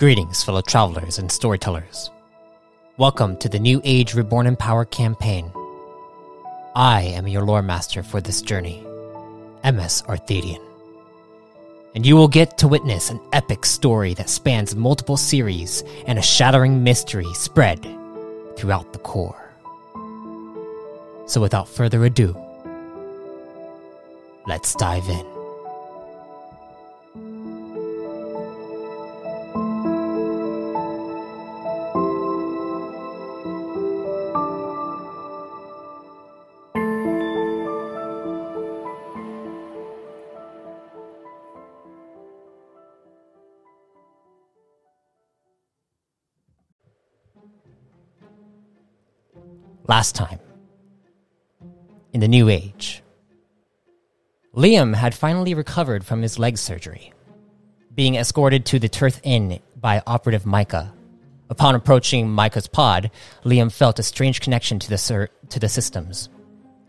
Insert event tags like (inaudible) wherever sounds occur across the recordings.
Greetings, fellow travelers and storytellers. Welcome to the New Age Reborn in Power campaign. I am your lore master for this journey, MS Arthadian. And you will get to witness an epic story that spans multiple series and a shattering mystery spread throughout the core. So without further ado, let's dive in. Last time, in the New Age, Liam had finally recovered from his leg surgery, being escorted to the Turth Inn by Operative Micah. Upon approaching Micah's pod, Liam felt a strange connection to the, sur- to the systems.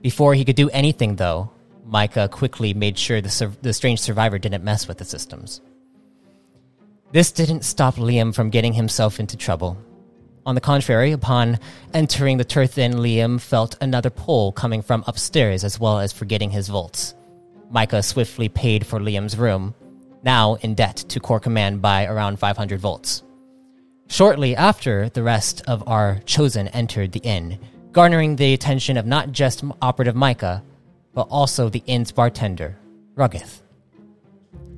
Before he could do anything, though, Micah quickly made sure the, sur- the strange survivor didn't mess with the systems. This didn't stop Liam from getting himself into trouble, on the contrary, upon entering the Turth Inn, Liam felt another pull coming from upstairs as well as forgetting his volts. Micah swiftly paid for Liam's room, now in debt to Core Command by around 500 volts. Shortly after, the rest of our chosen entered the inn, garnering the attention of not just Operative Micah, but also the inn's bartender, Ruggith.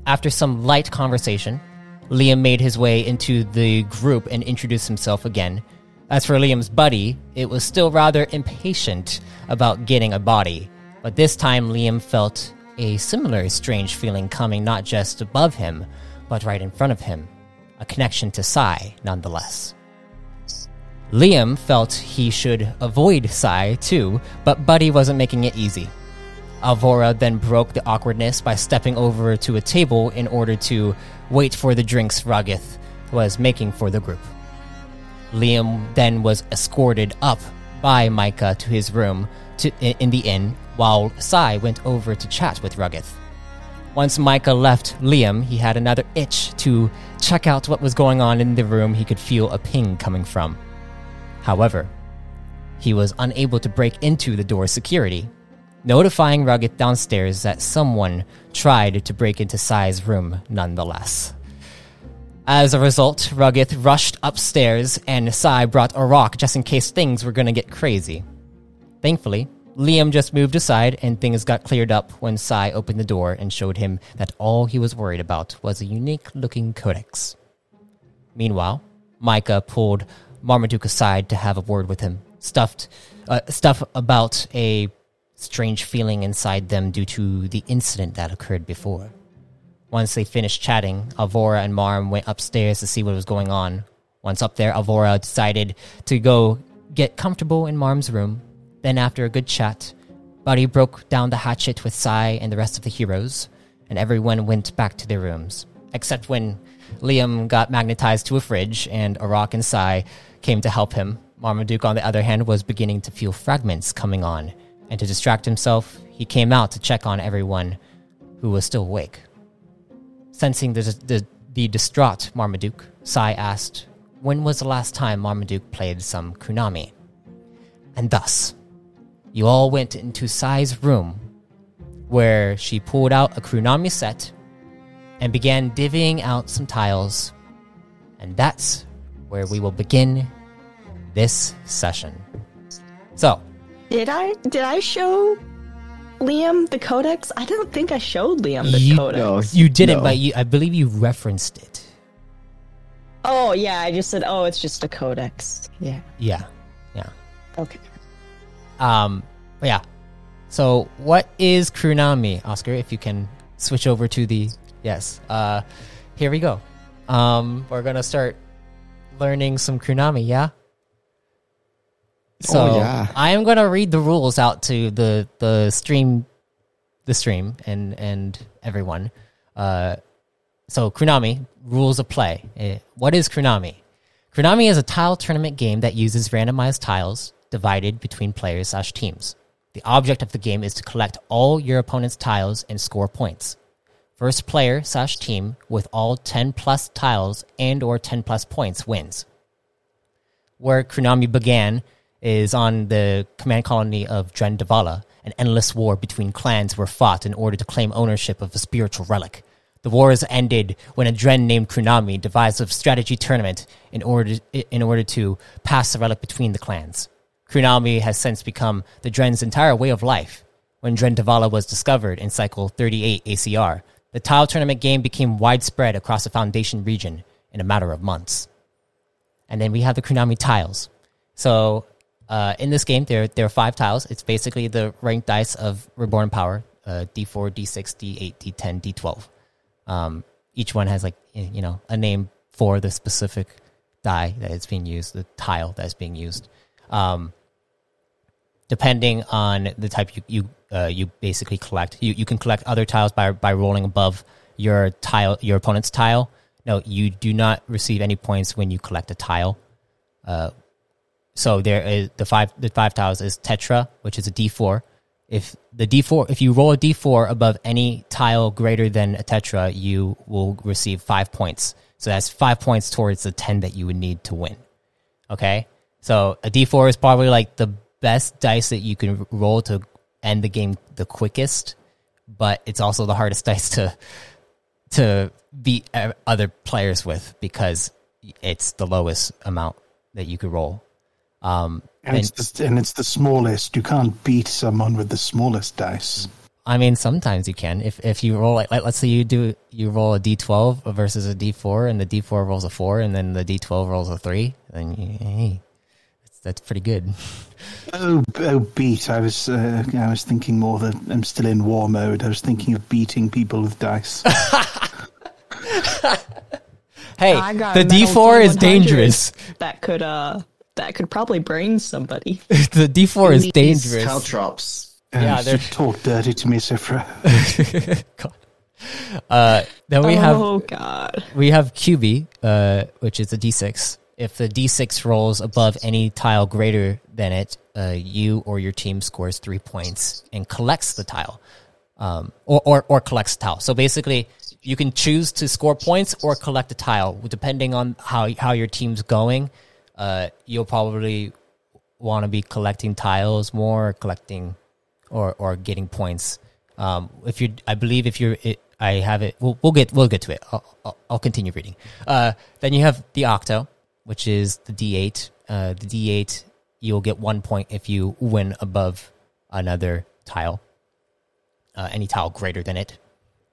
After some light conversation, Liam made his way into the group and introduced himself again. As for Liam's buddy, it was still rather impatient about getting a body, but this time Liam felt a similar strange feeling coming not just above him, but right in front of him. A connection to Sai, nonetheless. Liam felt he should avoid Sai too, but Buddy wasn't making it easy. Alvora then broke the awkwardness by stepping over to a table in order to wait for the drinks Ruggith was making for the group. Liam then was escorted up by Micah to his room to, in the inn, while Sai went over to chat with Ruggith. Once Micah left Liam, he had another itch to check out what was going on in the room he could feel a ping coming from. However, he was unable to break into the door's security notifying Ruggith downstairs that someone tried to break into Sai's room nonetheless. As a result, Ruggith rushed upstairs and Sai brought a rock just in case things were going to get crazy. Thankfully, Liam just moved aside and things got cleared up when Sai opened the door and showed him that all he was worried about was a unique looking codex. Meanwhile, Micah pulled Marmaduke aside to have a word with him, stuffed uh, stuff about a strange feeling inside them due to the incident that occurred before. Once they finished chatting, Alvora and Marm went upstairs to see what was going on. Once up there, Alvora decided to go get comfortable in Marm's room. Then, after a good chat, Buddy broke down the hatchet with Sai and the rest of the heroes, and everyone went back to their rooms. Except when Liam got magnetized to a fridge and Arak and Sai came to help him. Marmaduke, on the other hand, was beginning to feel fragments coming on and to distract himself, he came out to check on everyone who was still awake. Sensing the, the, the distraught Marmaduke, Sai asked, When was the last time Marmaduke played some Kunami? And thus, you all went into Sai's room, where she pulled out a Kunami set and began divvying out some tiles. And that's where we will begin this session. So, did I did I show Liam the codex? I don't think I showed Liam the You- codex. No. You didn't, No. but you, I believe you referenced it. Oh yeah, I just said, oh, it's just a codex. Yeah. Yeah, yeah. Okay. Um, but yeah. So, what is Krunami, Oscar? If you can switch over to the yes. Uh, here we go. Um, we're gonna start learning some Krunami. Yeah. So Oh, yeah. I am gonna read the rules out to the the stream, the stream, and and everyone. Uh, so Krunami rules of play. Eh, what is Krunami? Krunami is a tile tournament game that uses randomized tiles divided between players slash teams. The object of the game is to collect all your opponent's tiles and score points. First player slash team with all 10 plus tiles and or 10 plus points wins. Where Krunami began is on the command colony of Drendavala. An endless war between clans were fought in order to claim ownership of a spiritual relic. The wars ended when a Dren named Krunami devised a strategy tournament in order in order to pass the relic between the clans. Krunami has since become the Dren's entire way of life. When Drendavala was discovered in Cycle 38 ACR, the tile tournament game became widespread across the Foundation region in a matter of months. And then we have the Krunami tiles. So uh, in this game, there there are five tiles. It's basically the ranked dice of Reborn Power: uh, D4, D6, D8, D10, D12. Um, each one has like you know a name for the specific die that is being used, the tile that is being used. Um, depending on the type you you uh, you basically collect, you you can collect other tiles by by rolling above your tile, your opponent's tile. No, you do not receive any points when you collect a tile. Uh, so there is the five the five tiles is tetra, which is a D four. If the D four if you roll a D four above any tile greater than a tetra, you will receive five points. So that's five points towards the ten that you would need to win. Okay, so a D four is probably like the best dice that you can roll to end the game the quickest, but it's also the hardest (laughs) dice to to beat other players with because it's the lowest amount that you could roll. Um, And, it's the, and it's the smallest. You can't beat someone with the smallest dice. I mean, sometimes you can. If if you roll like, like let's say you do you roll a d twelve versus a d four, and the d four rolls a four, and then the d twelve rolls a three, then you, hey, that's, that's pretty good. (laughs) Oh, oh, beat! I was, uh, I was thinking more that I'm still in war mode. I was thinking of beating people with dice. (laughs) (laughs) Hey, the d four is dangerous. That could uh that could probably brain somebody. (laughs) the d four is dangerous. Caltrops. Yeah, they're- talk dirty to me, Sifra. (laughs) God. Uh, then we have oh god. we have QB, uh, which is a D6. If the D6 rolls above any tile greater than it, uh, you or your team scores three points and collects the tile, um, or, or or collects the tile. So basically, you can choose to score points or collect a tile, depending on how how your team's going. Uh, you'll probably want to be collecting tiles more, collecting or or getting points. Um, if you, I believe if you're, it, I have it. We'll, we'll get we'll get to it. I'll, I'll, I'll continue reading. Uh, then you have the octo, which is the D8. Uh, the D8, you'll get one point if you win above another tile, uh, any tile greater than it,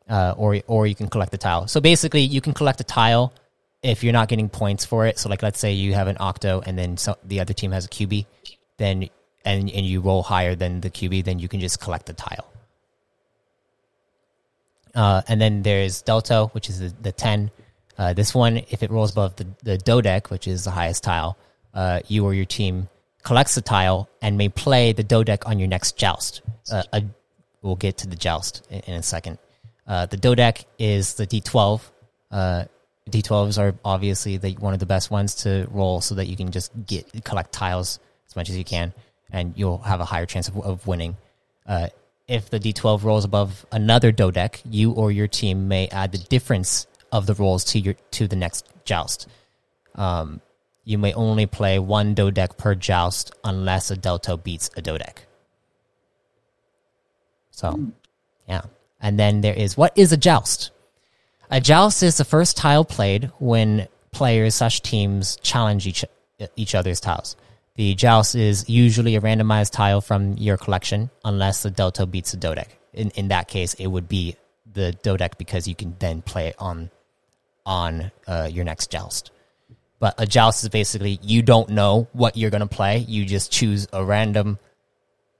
uh, or or you can collect the tile. So basically, you can collect a tile if you're not getting points for it. So like, let's say you have an octo and then so, the other team has a QB, then and and you roll higher than the QB, then you can just collect the tile. Uh, and then there's Delta, which is the, the 10. Uh, this one, if it rolls above the, the Dodec, which is the highest tile, uh, you or your team collects the tile and may play the Dodec on your next joust. Uh, a, we'll get to the joust in, in a second. Uh, the Dodec is the D12. Uh, D12s are obviously the, one of the best ones to roll so that you can just get collect tiles as much as you can, and you'll have a higher chance of, of winning. Uh, if the D12 rolls above another Dodec, you or your team may add the difference of the rolls to your to the next joust. Um, you may only play one Dodec per joust unless a Delta beats a Dodec. So, yeah. And then there is what is a joust? A joust is the first tile played when players slash teams challenge each each other's tiles. The joust is usually a randomized tile from your collection, unless the Delta beats the Dodec. In in that case, it would be the Dodec because you can then play it on on uh, your next joust. But a joust is basically you don't know what you're gonna play. You just choose a random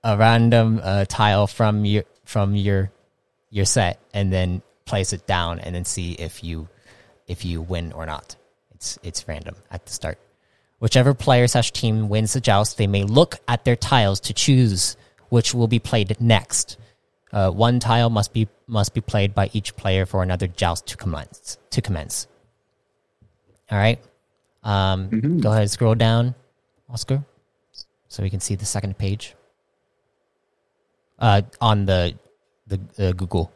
a random uh, tile from your from your your set and then place it down and then see if you if you win or not. It's it's random at the start. Whichever player slash team wins the joust, they may look at their tiles to choose which will be played next. Uh, one tile must be must be played by each player for another joust to commence. To commence. All right. Um, Go ahead, and scroll down, Oscar, so we can see the second page. Uh, on the the uh, Google.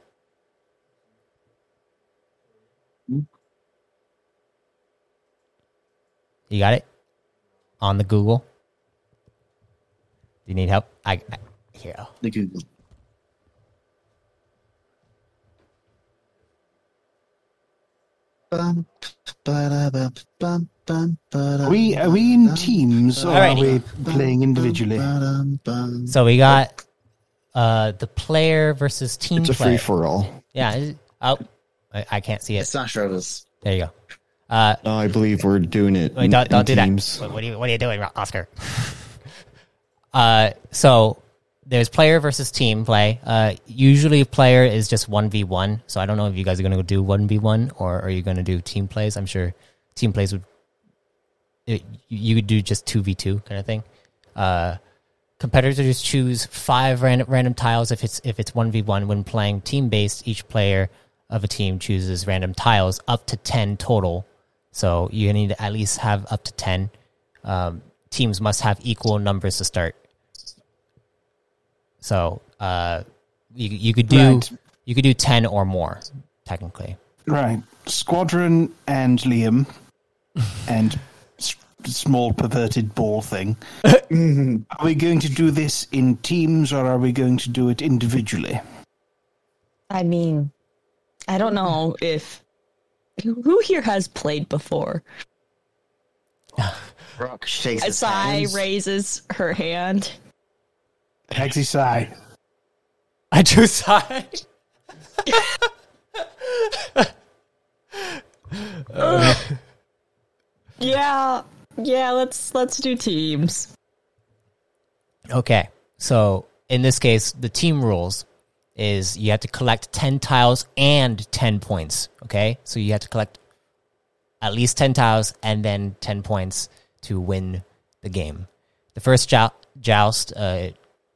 You got it on the Google. Do you need help? I, I here. The Google. Bum, ba-da-ba, bum, bum, ba-da, Are we are we in teams or Alrighty. are we playing individually? So we got uh the player versus team It's a play. free for all. Yeah. Oh, I, I can't see it. Smash Brothers. There you go. Uh, No, I believe we're doing it. wait, don't, don't do teams. that. What, what are you What are you doing, Oscar? (laughs) uh, so there's player versus team play. Uh, usually player is just one v one. So I don't know if you guys are going to do one v one or are you going to do team plays. I'm sure team plays would. It, you would do just two v two kind of thing. Uh, competitors just choose five random random tiles if it's if it's one v one. When playing team based, each player of a team chooses random tiles up to ten total. So you need to at least have up to ten. Um, teams must have equal numbers to start. So uh, you you could do Right. you could do ten or more technically. Right, Squadron and Liam, and s- small perverted ball thing. are we going to do this in teams or are we going to do it individually? I mean, I don't know if who here has played before. (laughs) Rock shakes his Sai hands. raises her hand. Taxi Sai. I drew side. (laughs) (laughs) Yeah, yeah. Let's let's do teams. Okay, so in this case, the team rules is you have to collect 10 tiles and 10 points. Okay, so you have to collect at least 10 tiles and then 10 points to win the game. The first jou- joust, uh,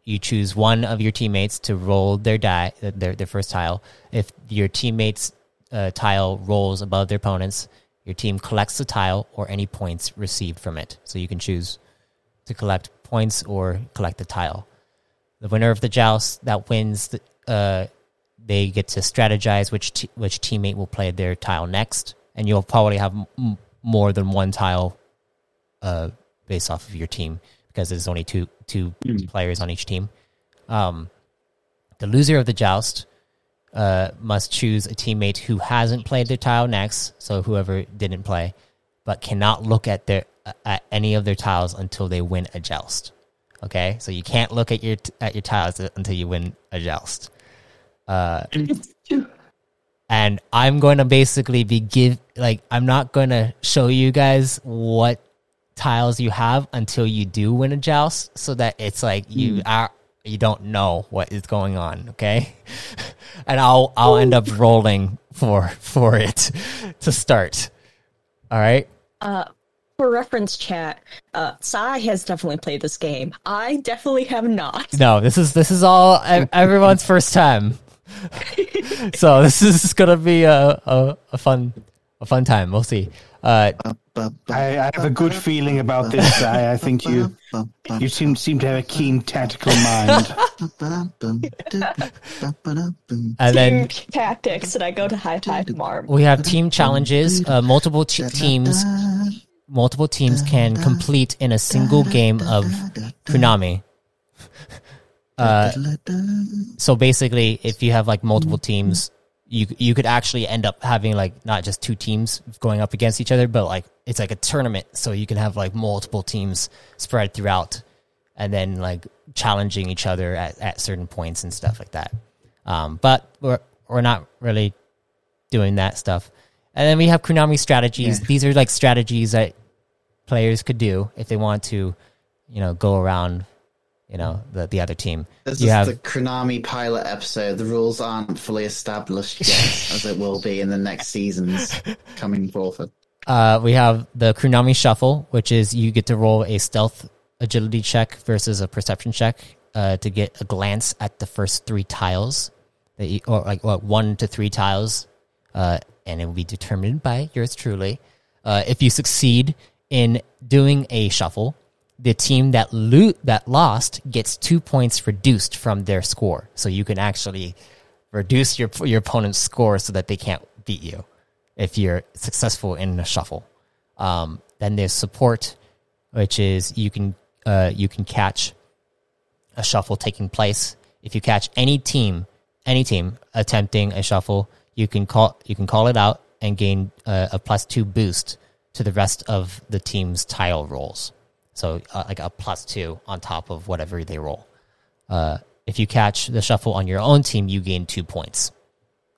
you choose one of your teammates to roll their die, their, their first tile. If your teammate's uh, tile rolls above their opponent's, your team collects the tile or any points received from it. So you can choose to collect points or collect the tile. The winner of the joust that wins, the, uh, they get to strategize which te- which teammate will play their tile next, and you'll probably have m- more than one tile uh, based off of your team because there's only two two players on each team. Um, the loser of the joust uh, must choose a teammate who hasn't played their tile next, so whoever didn't play, but cannot look at their at any of their tiles until they win a joust. Okay, so you can't look at your at your tiles until you win a joust. Uh, and I'm going to basically be give like I'm not going to show you guys what tiles you have until you do win a joust, so that it's like you are you don't know what is going on. Okay, (laughs) and I'll I'll end up rolling for for it (laughs) to start. All right. For reference, chat, uh, Sai has definitely played this game. I definitely have not. No, this is this is all everyone's first time. (laughs) so this is gonna be a, a, a fun a fun time. We'll see. Uh, I, I have a good feeling about this, Sai. I think you you seem seem to have a keen tactical mind. (laughs) and then Team tactics, and I go to high five Marm. we have team challenges. Uh, multiple te- teams multiple teams can complete in a single game of Konami. Uh, so basically, if you have like multiple teams, you you could actually end up having like not just two teams going up against each other, but like it's like a tournament, so you can have like multiple teams spread throughout, and then like challenging each other at, at certain points and stuff like that. Um, but we're we're not really doing that stuff. And then we have Konami strategies. Yeah. These are like strategies that players could do if they want to, you know, go around, you know, the the other team. This you is have the Konami pilot episode. The rules aren't fully established yet, (laughs) as it will be in the next seasons coming forward. uh, we have the Konami shuffle, which is you get to roll a stealth agility check versus a perception check uh, to get a glance at the first three tiles, that you, or like what one to three tiles, uh, and it will be determined by yours truly. Uh, if you succeed in doing a shuffle, the team that lo- that lost gets two points reduced from their score, so you can actually reduce your your opponent's score so that they can't beat you if you're successful in a shuffle. Um, then there's support, which is you can uh, you can catch a shuffle taking place. If you catch any team, any team attempting a shuffle, you can call you can call it out and gain uh, a plus two boost to the rest of the team's tile rolls. So uh, like a plus two on top of whatever they roll. Uh, if you catch the shuffle on your own team, you gain two points.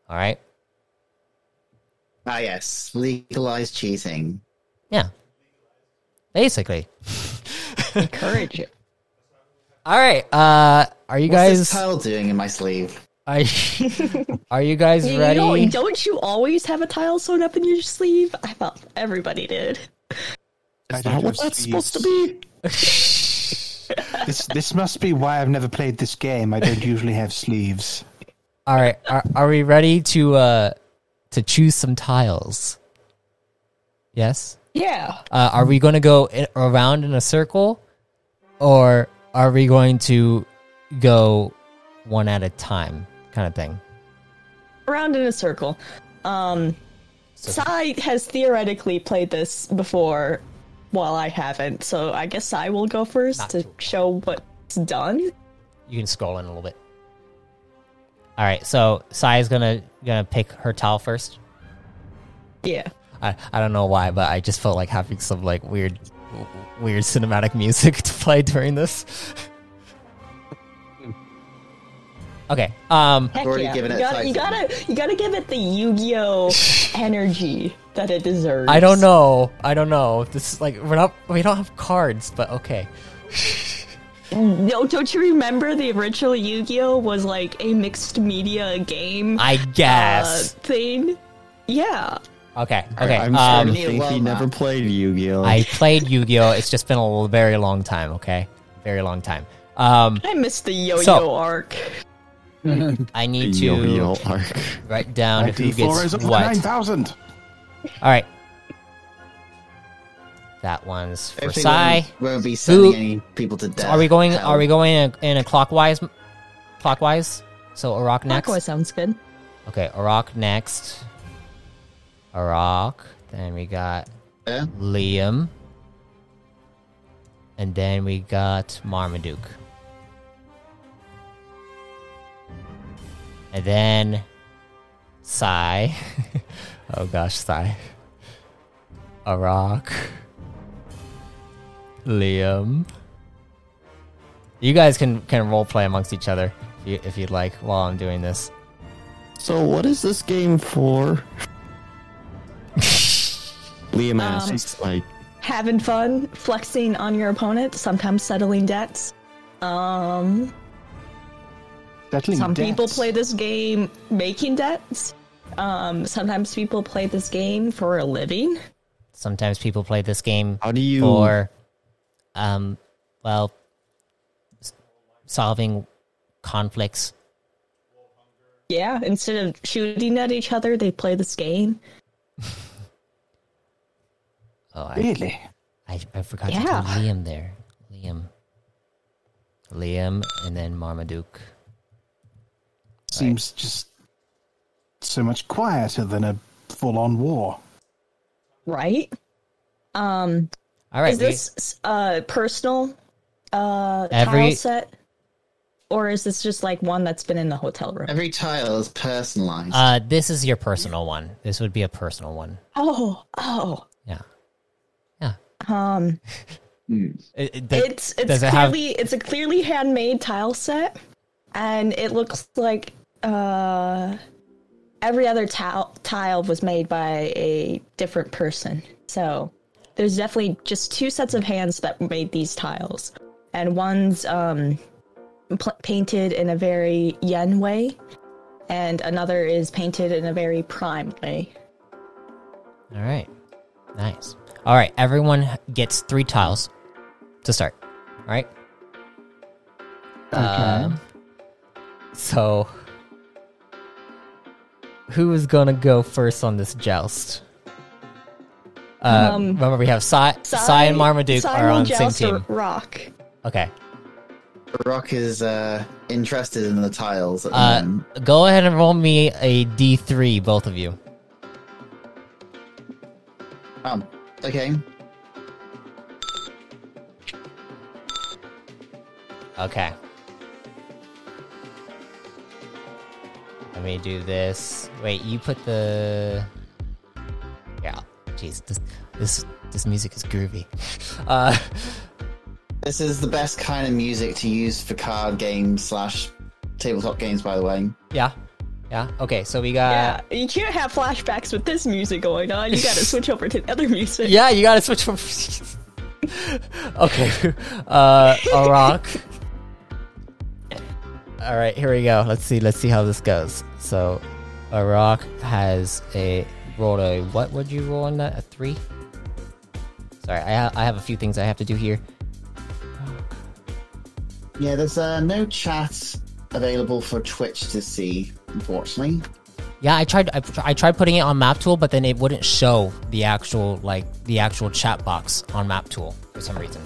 All right. Ah, yes, legalized cheating. Yeah. Basically. (laughs) Encourage it. All right. Uh, are you What's this guys? tile doing in my sleeve? Are, (laughs) are you guys You ready? know, don't you always have a tile sewn up in your sleeve? I thought everybody did. I Is don't that what that's supposed to be? (laughs) This this must be why I've never played this game. I don't usually have sleeves. All right. Are, are we ready to uh to choose some tiles? Yes. Yeah. Uh, are we going to go i- around in a circle, or are we going to go one at a time, kind of thing? Around in a circle. Um, Sai has theoretically played this before, while I haven't. So I guess I will go first Not to too- show what's done. You can scroll in a little bit. All right. So Sai is gonna gonna pick her towel first. Yeah. I, I don't know why, but I just felt like having some like weird weird cinematic (laughs) music to play during this. Okay. Um Heck Already yeah. given you, gotta, you gotta you gotta give it the Yu-Gi-Oh (laughs) energy that it deserves. I don't know. I don't know. This is like we're not we don't have cards, but okay. No, don't you remember the original Yu-Gi-Oh was like a mixed media game I uh, guess. thing? Yeah. okay. Okay. I'm um starting to think he well never played Yu-Gi-Oh. I (laughs) played Yu-Gi-Oh. It's just been a l- very long time, okay? Very long time. Um I missed the yo-yo So- arc. (laughs) I need to Yo-Yo arc. write down My who D4 is gets over what. nine thousand. All right. That one's for Hopefully Sai. won't, won't be sending Who- any people to death. Are we going? Hell. Are we going in a, in a clockwise? Clockwise. So Arak next. Clockwise sounds good. Okay, Arak next. Arak. Then we got Yeah? Liam. And then we got Marmaduke. And then Sai. (laughs) oh gosh, Sai. Arak. Liam. You guys can can role play amongst each other if, you, if you'd like while I'm doing this. So what is this game for? (laughs) Liam Um, asks, like, Having fun, flexing on your opponent, sometimes settling debts. Um, Settling some debts. people play this game making debts. Um, sometimes people play this game for a living. Sometimes people play this game how do you? for, um, well, s- solving conflicts. Yeah, instead of shooting at each other, they play this game. (laughs) Oh, I, Really? I, I forgot Yeah. to do Liam there. Liam. Liam and then Marmaduke. Seems just so much quieter than a full-on war. Right? Um, All right. is we- this uh personal uh Every- tile set? or is this just like one that's been in the hotel room? Every tile is personalized. Uh, this is your personal one. This would be a personal one. Oh, oh. Yeah. Yeah. Um, It, it- does- it's it's does it have- clearly it's a clearly handmade tile set, and it looks like uh every other tile tile was made by a different person. So there's definitely just two sets of hands that made these tiles, and one's um pl- painted in a very yen way, and another is painted in a very prime way. All right. Nice. All right. Everyone gets three tiles to start. All right. Okay. Um, so, who is gonna go first on this joust? Uh, Um, remember, we have Sai, Sai, and Marmaduke Sai are on the same joust a team. Rock. Okay. Rock is uh, interested in the tiles at the Uh, moment. go ahead and roll me a d3, both of you. Oh, okay. Okay. Let me do this. Wait, you put the. Yeah. Jeez, this this this music is groovy. (laughs) Uh, This is the best kind of music to use for card games slash tabletop games, by the way. yeah, yeah. Okay, so we got. Yeah, you can't have flashbacks with this music going on. You gotta (laughs) switch over to the other music. Yeah, you gotta switch from. (laughs) okay, uh, Arak. All right, here we go. Let's see. Let's see how this goes. So, Arak has a rolled a what? Would you roll on that? A three? Sorry, I ha- I have a few things I have to do here. Yeah, there's uh, no chat available for Twitch to see, unfortunately. Yeah, I tried. I, I tried putting it on MapTool, but then it wouldn't show the actual like the actual chat box on MapTool for some reason.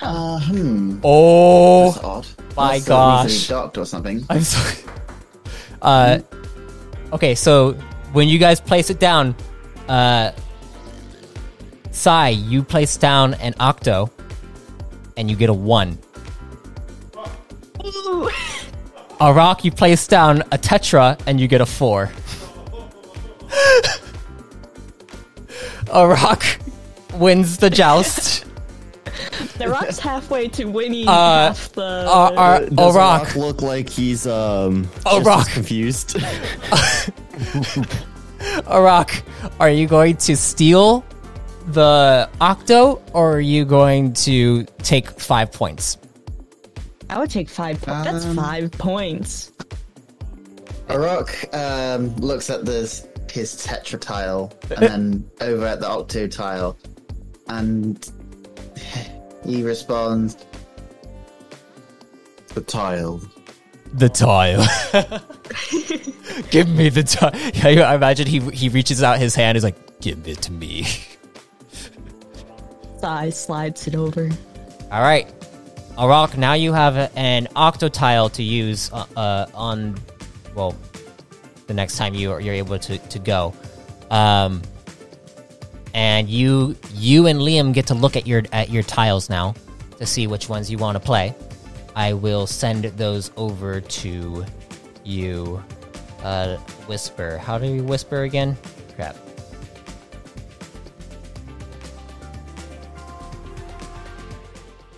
Uh, hmm. Oh, That's odd. My Unless it gosh. needs to be docked or something. (laughs) I'm sorry. Uh, okay, so when you guys place it down, uh, Sai, you place down an octo, and you get a one. Ooh. Arak, you place down a tetra, and you get a four. (laughs) Arak wins the joust. (laughs) (laughs) The rock's (laughs) halfway to winning Uh, half the. Uh, uh, a Does rock. look like he's um A just rock. confused. (laughs) Arak. Are you going to steal the octo, or are you going to take five points? I would take five points. That's Um, five points. Arak um, looks at this his tetra tile and then over at the octo tile, and he responds, "The tile." The tile. (laughs) Give me the tile. (laughs) Yeah, I imagine he he reaches out his hand. He's like, "Give it to me." Sai slides it over. All right, Arak. Now you have an octo tile to use uh, uh, on, well, the next time you are, you're able to to go. Um, and you you and Liam get to look at your at your tiles now to see which ones you want to play. I will send those over to you. Uh, whisper. How do you whisper again? Crap.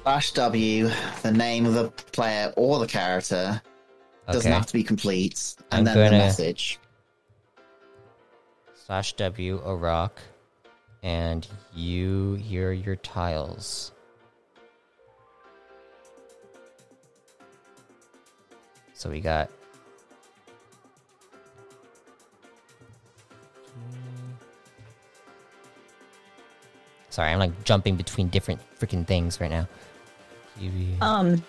Slash W, the name of the player or the character doesn't have to be complete, I'm and then gonna- the message. slash W Arak, and you hear your tiles. So we got. Sorry, I'm like jumping between different freaking things right now. Um,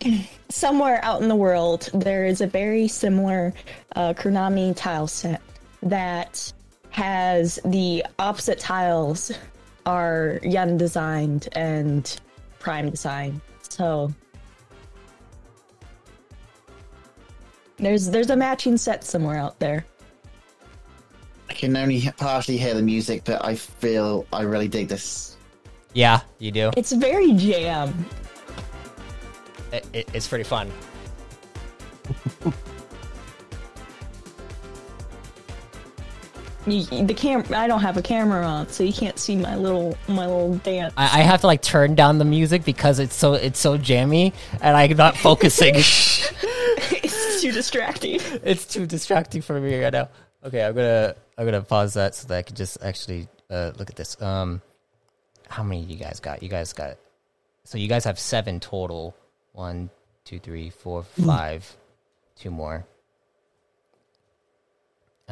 (clears throat) somewhere out in the world, there is a very similar uh, Konami tile set that has the opposite tiles are Yen designed and Prime designed. So there's there's a matching set somewhere out there. I can only partially hear the music, but I feel I really dig this. Yeah, you do. It's very jam. it, it, it's pretty fun. You, the cam. I don't have a camera on, so you can't see my little my little dance. I, I have to like turn down the music because it's so it's so jammy, and I'm not focusing. (laughs) (laughs) it's too distracting. it's too distracting for me right now. Okay, I'm gonna I'm gonna pause that so that I can just actually uh, look at this. Um, how many you guys got? You guys got so you guys have seven total. One, two, three, four, five. Two more.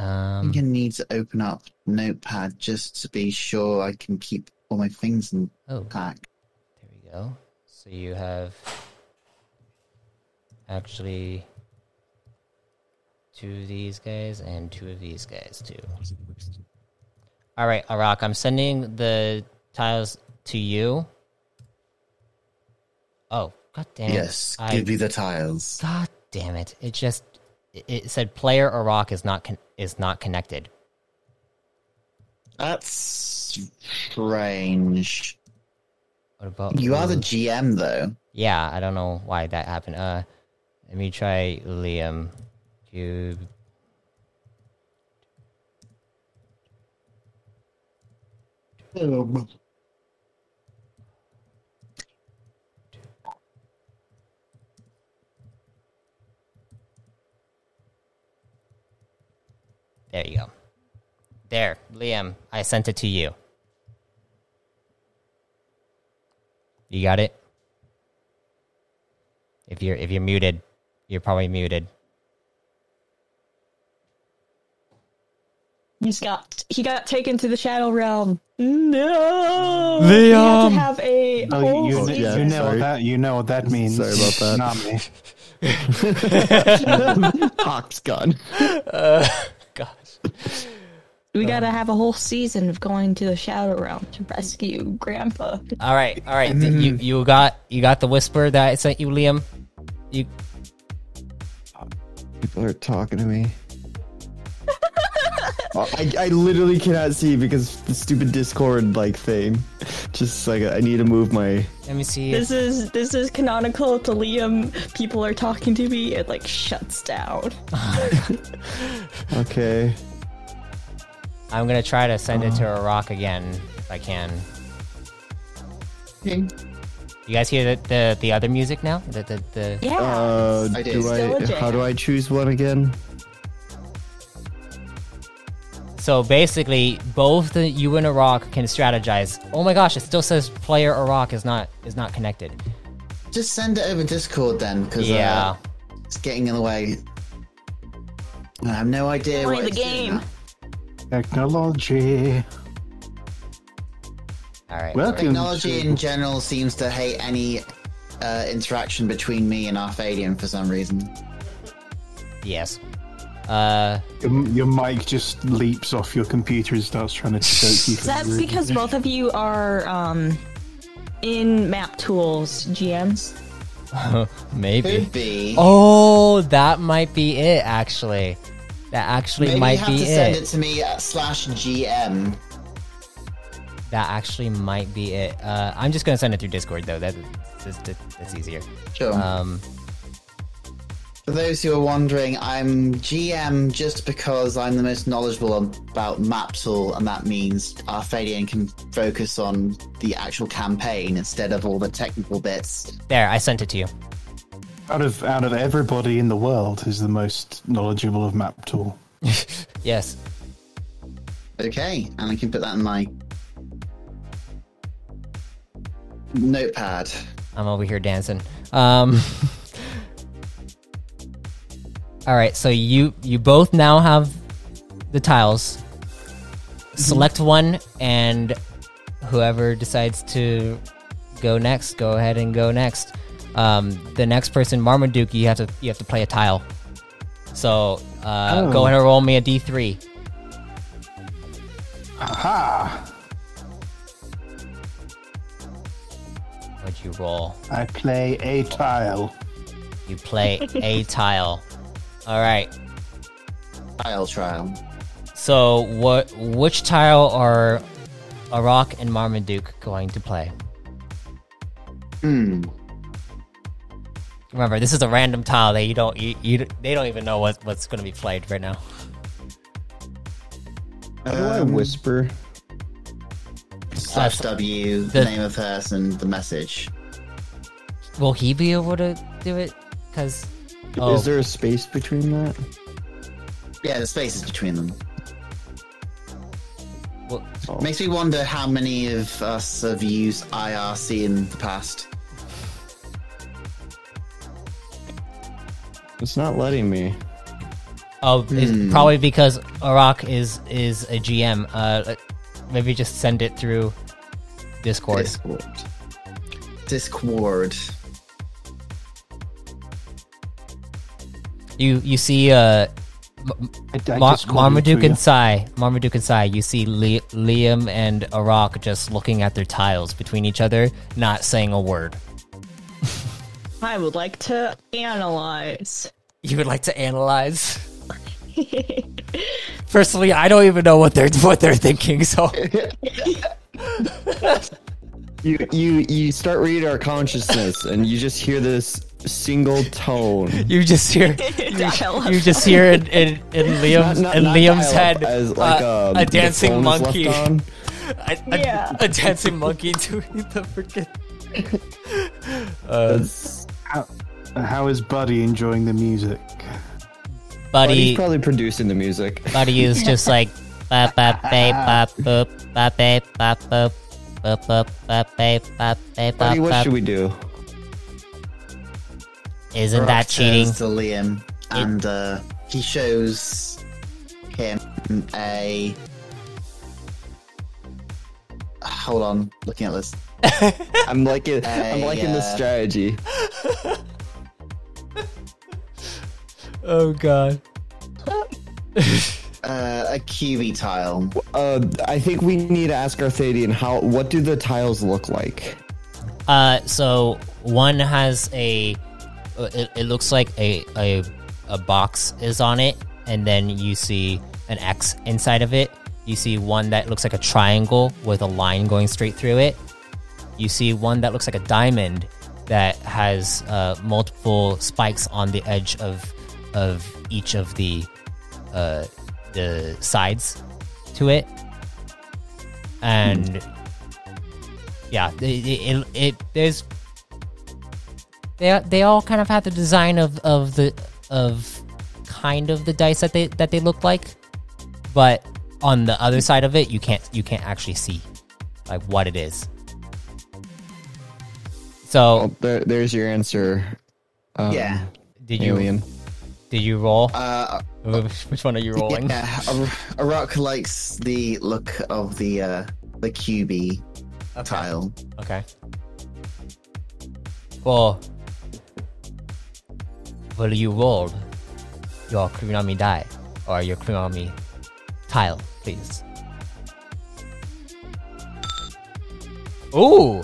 I'm Um, gonna need to open up Notepad just to be sure I can keep all my things in oh, pack. there we go. So you have actually two of these guys and two of these guys too. All right, Arak, I'm sending the tiles to you. Oh, god damn it. Yes, I, give me the tiles. God damn it. It just it- it said player Arak is not con- is not connected. That's strange. What about You are the GM though. Yeah, I don't know why that happened. Uh let me try Liam. Cube. There you go. There, Liam, I sent it to you. You got it? If you're if you're muted, you're probably muted. He's got he got taken to the shadow realm. No, Liam! We had to have a Oh, whole you, season. you know sorry. what that you know what that means. Sorry about that. Not me. (laughs) Hawk's gone. (laughs) Gosh. We gotta um, have a whole season of going to the shadow realm to rescue Grandpa. All right, all right. th- You you got you got the whisper that I sent you, Liam. You People are talking to me. I, I literally cannot see because the stupid Discord like thing. Just like I need to move my. let me see. This is this is canonical to Liam. People are talking to me. It like shuts down. (laughs) Okay. I'm gonna try to send it to Arak again if I can. You guys hear the the, the other music now? The the, the Yeah. Uh, I did. do Still a I? How do I choose one again? So basically, both the you and Arak can strategize. Oh my gosh! It still says player Arak is not is not connected. Just send it over Discord then, because Yeah. uh, it's getting in the way. I have no idea Play what the it's game. now. Technology. All right. Welcome. Technology to- in general seems to hate any uh, interaction between me and Arthadian for some reason. Yes. Uh, Your, your mic just leaps off your computer and starts trying to choke you. That's because both of you are um in map tools GMs. (laughs) maybe. Could be. Oh, that might be it. Actually, that actually Maybe you have be to send it to me at slash GM. That actually might be it. Uh, I'm just gonna send it through Discord though. That, that's, that's easier. Sure. Um, For those who are wondering, I'm GM just because I'm the most knowledgeable about MapTool, and that means Arthadian can focus on the actual campaign instead of all the technical bits. there, I sent it to you. Out of out of everybody in the world, who's the most knowledgeable of map tool? (laughs) Yes. Okay, and I can put that in my notepad. I'm over here dancing. Um, (laughs) all right, so you you both now have the tiles. Select one, and whoever decides to go next, go ahead and go next. Um, the next person, Marmaduke, you have to you have to play a tile. So uh, Oh. go ahead and roll me a d3. Aha! What'd you roll? I play a tile. You play a (laughs) tile. All right. Tile trial. So what? Which tile are Arak and Marmaduke going to play? Hmm. Remember, this is a random tile that you don't you, you they don't even know what what's going to be played right now. How do I Um, whisper? Slash W, the- name of person, the message. Will he be able to do it? Because oh, Is there a space between that? Yeah, the space is between them. well, Oh. Makes me wonder how many of us have used IRC in the past. It's not letting me. oh, it's Hmm. probably because Arak is is a GM. Uh, maybe just send it through Discord. Discord. Discord. You you see uh I, I Mar- just called you Marmaduke and. Sai, Marmaduke and Sai, you see Li- Liam and Arak just looking at their tiles between each other, not saying a word. (laughs) I would like to analyze. You would like to analyze. (laughs) Personally, I don't even know what they're what they're thinking. So (laughs) You you you start reading our consciousness, and you just hear this single tone. (laughs) you just hear Dial-up. (laughs) you just hear in, in, in Liam's Not- not- in not Liam's head as like uh, um, a dancing phone is left monkey, (laughs) a, on. a- Yeah. a dancing monkey doing the freaking. That's- How, how is Buddy enjoying the music? Buddy, he's probably producing the music. Buddy is just like boop boop Buddy, what should we do? Isn't Rock that cheating? to Liam, and uh, he shows him a. Hold on, looking at this. (laughs) I'm liking I'm Uh, liking the strategy. (laughs) Oh god. (laughs) Uh, a QB tile. Uh, I think we need to ask Arthadian how. What do the tiles look like? Uh, so one has a. It, it looks like a, a a box is on it, and then you see an X inside of it. You see one that looks like a triangle with a line going straight through it. You see one that looks like a diamond that has uh, multiple spikes on the edge of of each of the uh, the sides to it, and yeah, it, it, it there's they they all kind of have the design of of the of kind of the dice that they that they look like, but on the other side of it, you can't you can't actually see like what it is. So Oh, there, there's your answer. Um, Yeah. did you alien. did you roll? Uh, Which one are you rolling? yeah, a, Arak likes the look of the uh, the QB tile. Okay. Well, will you roll your Kurinami die or your Kurinami tile, please? Ooh!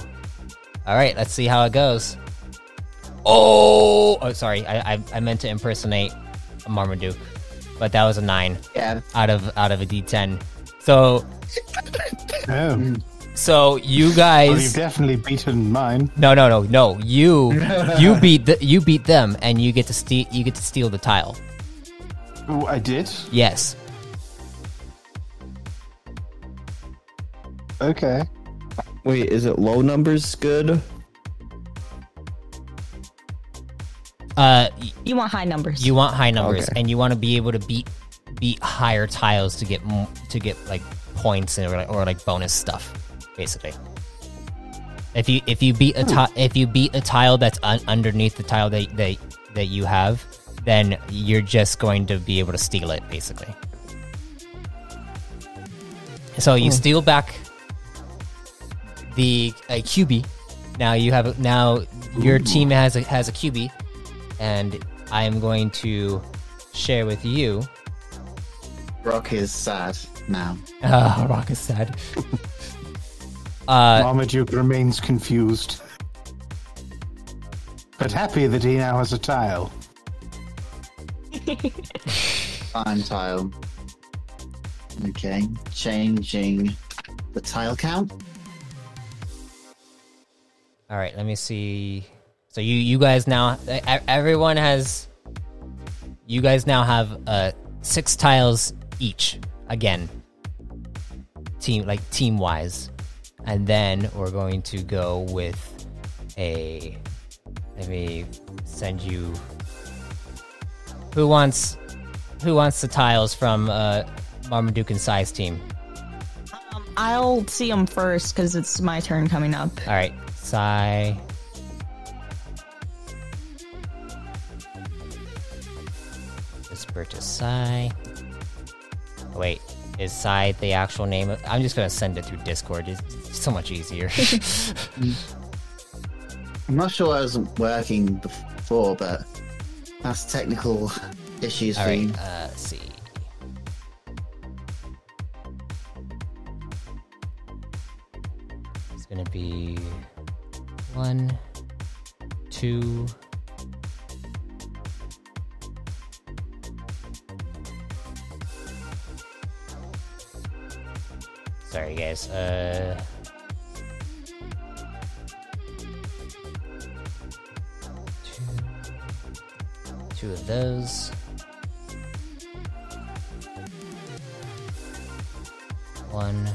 Alright, let's see how it goes. Oh! Oh, sorry. I, I, I meant to impersonate a Marmaduke, but that was a 9 Yeah, out of out of a d10. So, Oh, so you well, you've definitely beaten mine. No, no, no, no. You (laughs) you beat the, you beat them, and you get to steal you get to steal the tile. Oh, I did. Yes. Okay. Wait, is it low numbers good? Uh, You want high numbers. you want high numbers, Okay. and you want to be able to beat beat higher tiles to get to get like points or like, or like bonus stuff, basically. If you if you beat a ti- if you beat a tile that's un- underneath the tile that, that that you have, then you're just going to be able to steal it, basically. So you steal back the a QB. Now you have a- now your team has a has a QB, and I am going to share with you. Rock is sad now. Uh, (laughs) Rock is sad. (laughs) uh, Marmaduke remains confused. But happy that he now has a tile. (laughs) Fine tile. Okay, changing the tile count. all right, let me see. So you you guys now everyone has you guys now have uh six tiles each again. Team like team wise. And then we're going to go with a let me send you who wants who wants the tiles from uh Marmaduke and Sai's team? I'll see them first because it's my turn coming up. All right, Psy. Whisper to Psy. Oh, wait, is Psy the actual name? Of, I'm just gonna send it through Discord. It's so much easier. (laughs) (laughs) I'm not sure I wasn't working before, but that's technical issues All for right, uh, let's see. It's gonna be one, two. Sorry, guys. Uh. Two of those. One,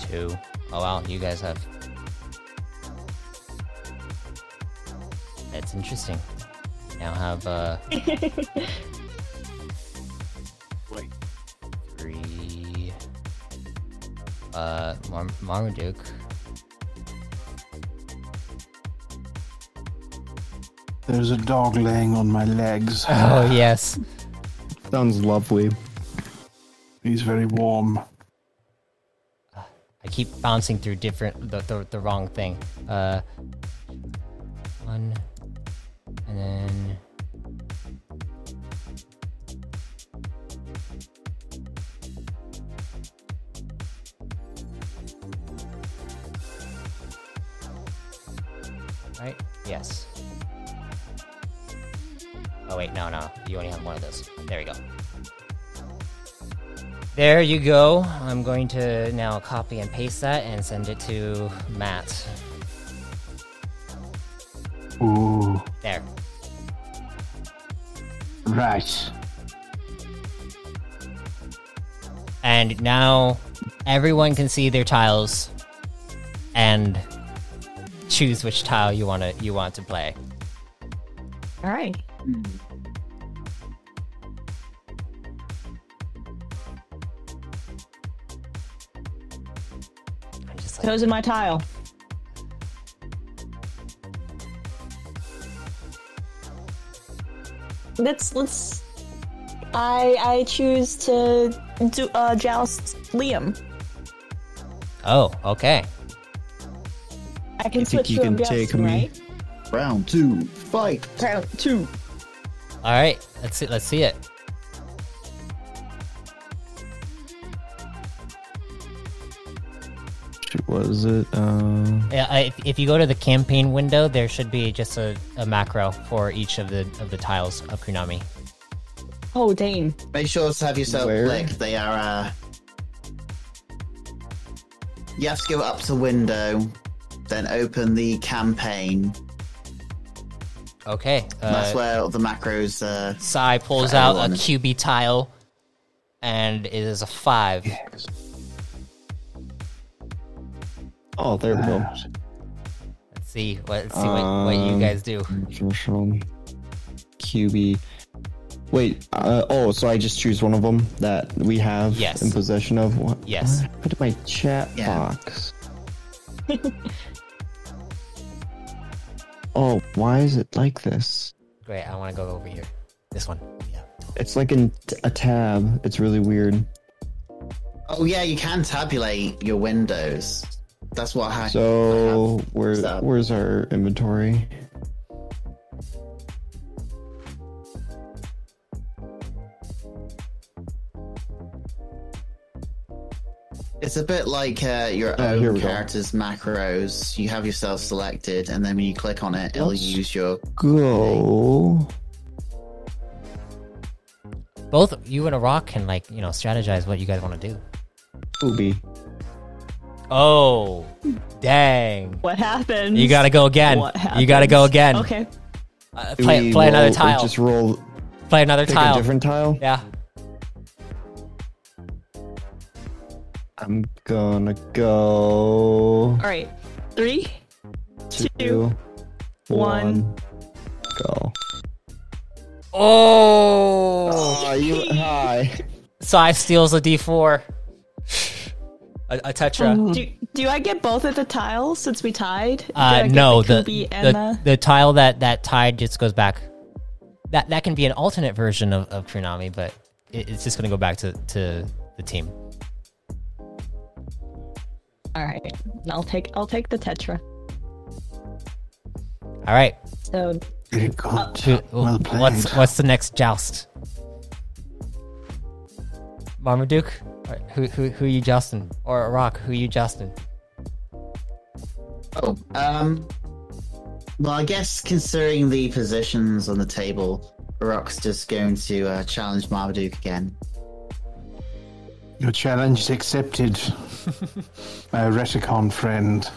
two. Oh wow, you guys have. That's interesting. Now have uh. Wait. (laughs) Three. Uh, Mar- Marmaduke. There's a dog laying on my legs. (laughs) Oh yes. Sounds lovely. He's very warm. I keep bouncing through different the the, the wrong thing. Uh, There you go. I'm going to now copy and paste that and send it to Matt. Ooh, There. right. And now everyone can see their tiles and choose which tile you want to you want to play. All right. I'm just like, Chosen my tile. Let's let's. I I choose to do uh joust Liam. oh, okay. I can You think switch you to can jousting, take me? right? Round two, fight. Round two. All right. Let's see. Let's see it. What is it? Uh, Yeah, I, if, if you go to the campaign window, there should be just a, a macro for each of the of the tiles of Kunami. Oh dang. Make sure to have yourself Where? clicked. They are. Uh... You have to go up to window, then open the campaign. Okay. That's Uh, where the macros. Uh... Sai pulls out a. QB tile, and it is a five. Oh, there we go. Let's see what let's see what, what you Um, guys do. Controversial. QB. Wait. Uh, oh, so I just choose one of them that we have Yes. in possession of. What? Yes. what? Put in my chat Yeah. box. (laughs) oh, why is it like this? Great. I want to go over here. This one. Yeah. It's like in a tab. It's really weird. Oh yeah, you can tabulate your windows. That's what I. So where So- where's our inventory? It's a bit like uh, your here own we go. character's macros. You have yourself selected, and then when you click on it, it'll use your. Go. Both you and Arak can like you know strategize what you guys want to do. Ubi. Oh, dang! What happened? You gotta go again. What You gotta go again. Okay. Uh, Do play we play another tile. Just roll. play another Pick tile. a different tile. Yeah. I'm gonna go. All right. Three. Two, one. one, go. Oh. Oh, you hi. (laughs) Sai steals a D4. A, a tetra. Do, do I get both of the tiles since we tied? Uh, no, the, the the, the, the tile that that tied just goes back. That that can be an alternate version of, of Tsunami, but it, it's just going to go back to, to the team. All right. I'll take I'll take the tetra. All right. So Very good. Who- well what's what's the next joust? Marmaduke? Or Who who who you Justin? Or Rock? Who are you Justin? Oh, um. Well, I guess considering the positions on the table, Rock's just going to uh, challenge Marmaduke again. Your challenge is accepted, (laughs) my Reticon friend.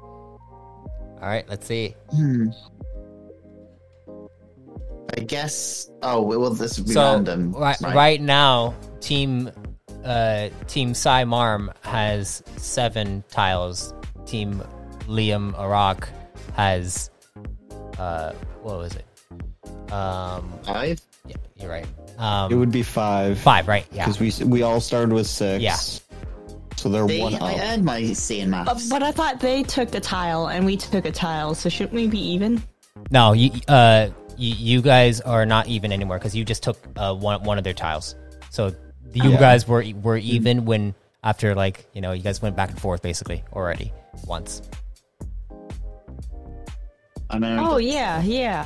All right. Let's see. Hmm. I guess. Oh, well, this would be so random. right, right now, team uh, team Sai Marm has seven tiles. Team Liam Arak has uh, what was it? Um, Five? yeah, you're right. Um, It would be five. five, right? Yeah. Because we we all started with six. Yeah. So they're See, one I up. earned my C in but, but I thought they took a tile and we took a tile, so shouldn't we be even? No, you uh, you, you guys are not even anymore because you just took uh, one one of their tiles. So you Yeah. guys were were even when after like you know you guys went back and forth basically already once. I know. Oh yeah, yeah.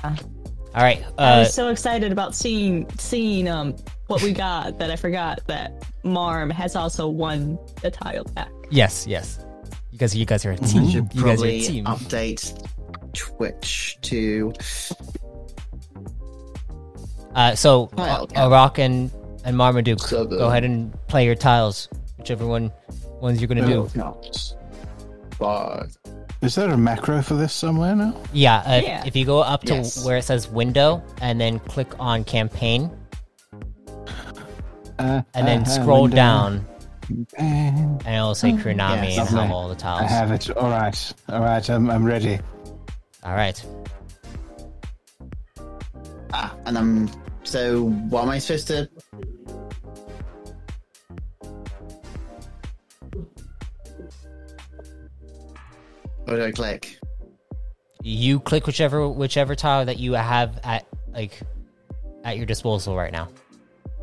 All right. I Uh, was so excited about seeing seeing um what we got that I forgot that Marm has also won the tile back. yes, yes. You guys, you guys are a team. should You guys are a team. update Twitch to. Uh, so Tile uh, count. Arak and and Marmaduke, So good. go ahead and play your tiles, whichever one ones you're gonna do. Five. Is there a macro for this somewhere now? Yeah, uh, Yeah. if you go up to Yes. where it says window and then click on campaign Uh, and then uh, scroll window. down And and it'll say Kurunami Yes. and have all the tiles. I tiles. have it. All right. All right. I'm, I'm ready. All right. Ah, and I'm. So, what am I supposed to. What do I click? You click whichever whichever tile that you have at like at your disposal right now.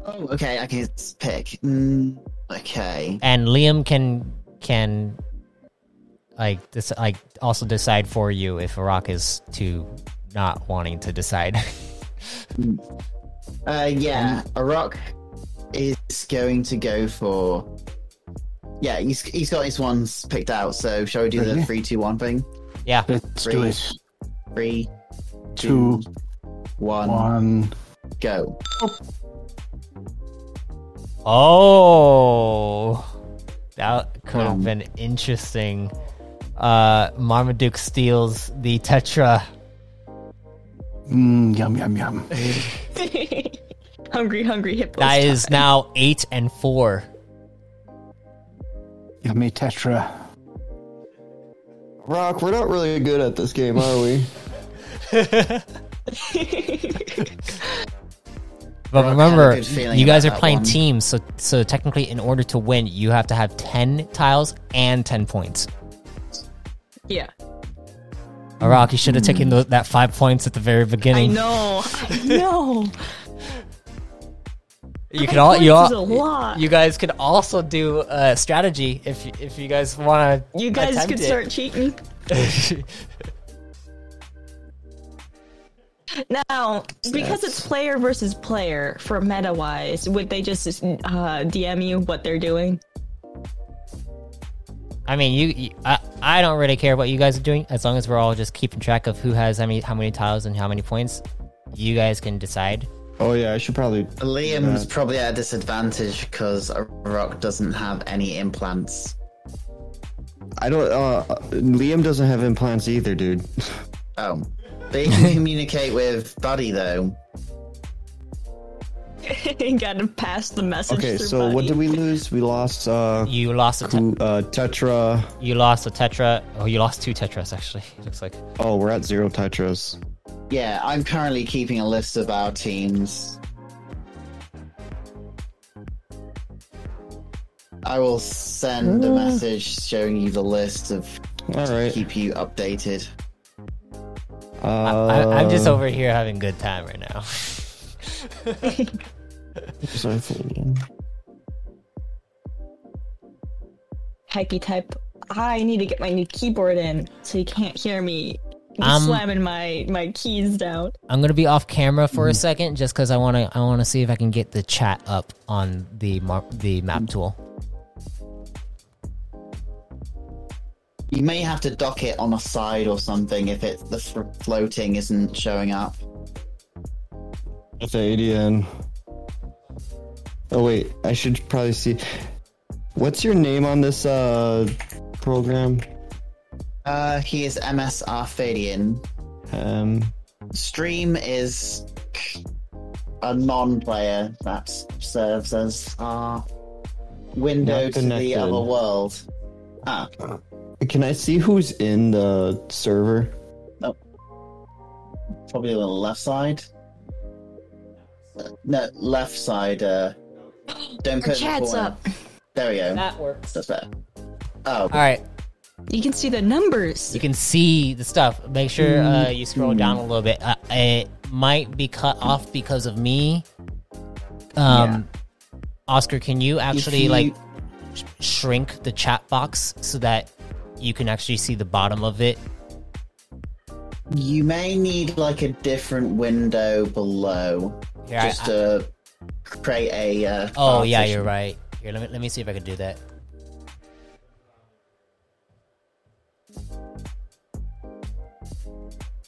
Oh, okay, I can pick. Mm, okay. and Liam can can like this like also decide for you if Arak is to not wanting to decide. (laughs) Uh, yeah, Arak is going to go for. Yeah, he's, he's got his ones picked out, so shall we do the Really? three, two, one thing? yeah. Let's do it. Three, Two, one, one. go. Oh, that could have Um. been interesting. Uh, Marmaduke steals the Tetra. Mm, yum, yum, yum. (laughs) hungry, hungry hippos. That is now eight and four. Yummy Tetra. Rock, we're not really good at this game, are we? (laughs) But Rock remember, you guys are playing one. teams, so so technically, in order to win, you have to have ten tiles and ten points. yeah. Arak, you should have taken that five points at the very beginning. I know. I know. You could all you all lot. you guys could also do a strategy if you, if you guys want to. You guys could start cheating. (laughs) Now, because it's player versus player for meta wise, would they just uh, DM you what they're doing? I mean, you, you I, I don't really care what you guys are doing as long as we're all just keeping track of who has how many how many tiles and how many points. You guys can decide. Oh yeah, I should probably. Liam's Uh, probably at a disadvantage because Rock doesn't have any implants. I don't. Uh, Liam doesn't have implants either, dude. (laughs) Oh. But he can communicate with Buddy, though. You gotta pass the message. Okay, through so what did we lose? We lost uh, You lost a te- uh Tetra. you lost a tetra. Oh, you lost two tetras actually. (laughs) It looks like. Oh, we're at zero Tetras. Yeah, I'm currently keeping a list of our teams. I will send a message showing you the list of All right. keep you updated. Uh, I, I'm just over here having a good time right now. (laughs) (laughs) sorry for- Hypey type. I need to get my new keyboard in so you can't hear me Um, slamming my my keys down. I'm gonna be off camera for a Mm-hmm. second, just because I wanna I wanna see if I can get the chat up on the mar- the MapTool. You may have to dock it on a side or something if it the floating isn't showing up. With the ADN. Oh wait, I should probably see. What's your name on this uh program? Uh, he is MS Arthadian. Um, Stream is a non-player that serves as our window to the other world. Ah, can I see who's in the server? probably on the left side. Uh, No, left side. Uh, don't put chat's corner. up. There we go. That works. That's better. Oh, All right, You can see the numbers. you can see the stuff. Make sure uh, you scroll down a little bit. Uh, it might be cut off because of me. Um, Oscar, can you actually you- like sh- shrink the chat box so that you can actually see the bottom of it? you may need like a different window below Here, I- just to create a. Uh, Oh yeah, you're right. Here, let me let me see if I can do that.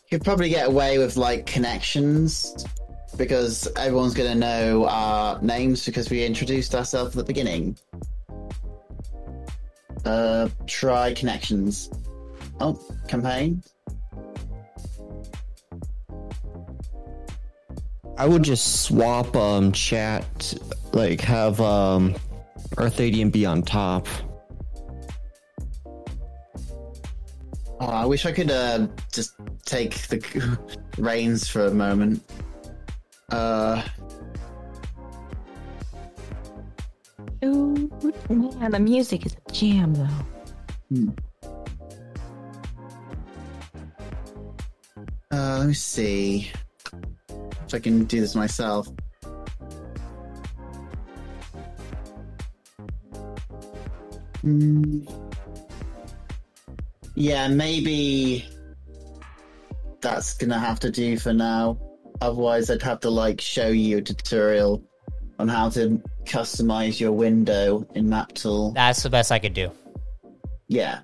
You'd probably get away with like connections because everyone's going to know our names because we introduced ourselves at the beginning. Uh, try connections. Oh, campaign. I would just swap um chat, like have um Arthadian be on top. Oh, I wish I could uh, just take the (laughs) reins for a moment. Uh, Ooh, man, the music is a jam though. uh, let me see if I can do this myself. Hmm. Yeah, maybe that's gonna have to do for now. Otherwise, I'd have to like show you a tutorial on how to customize your window in Map Tool. That's the best I could do. Yeah.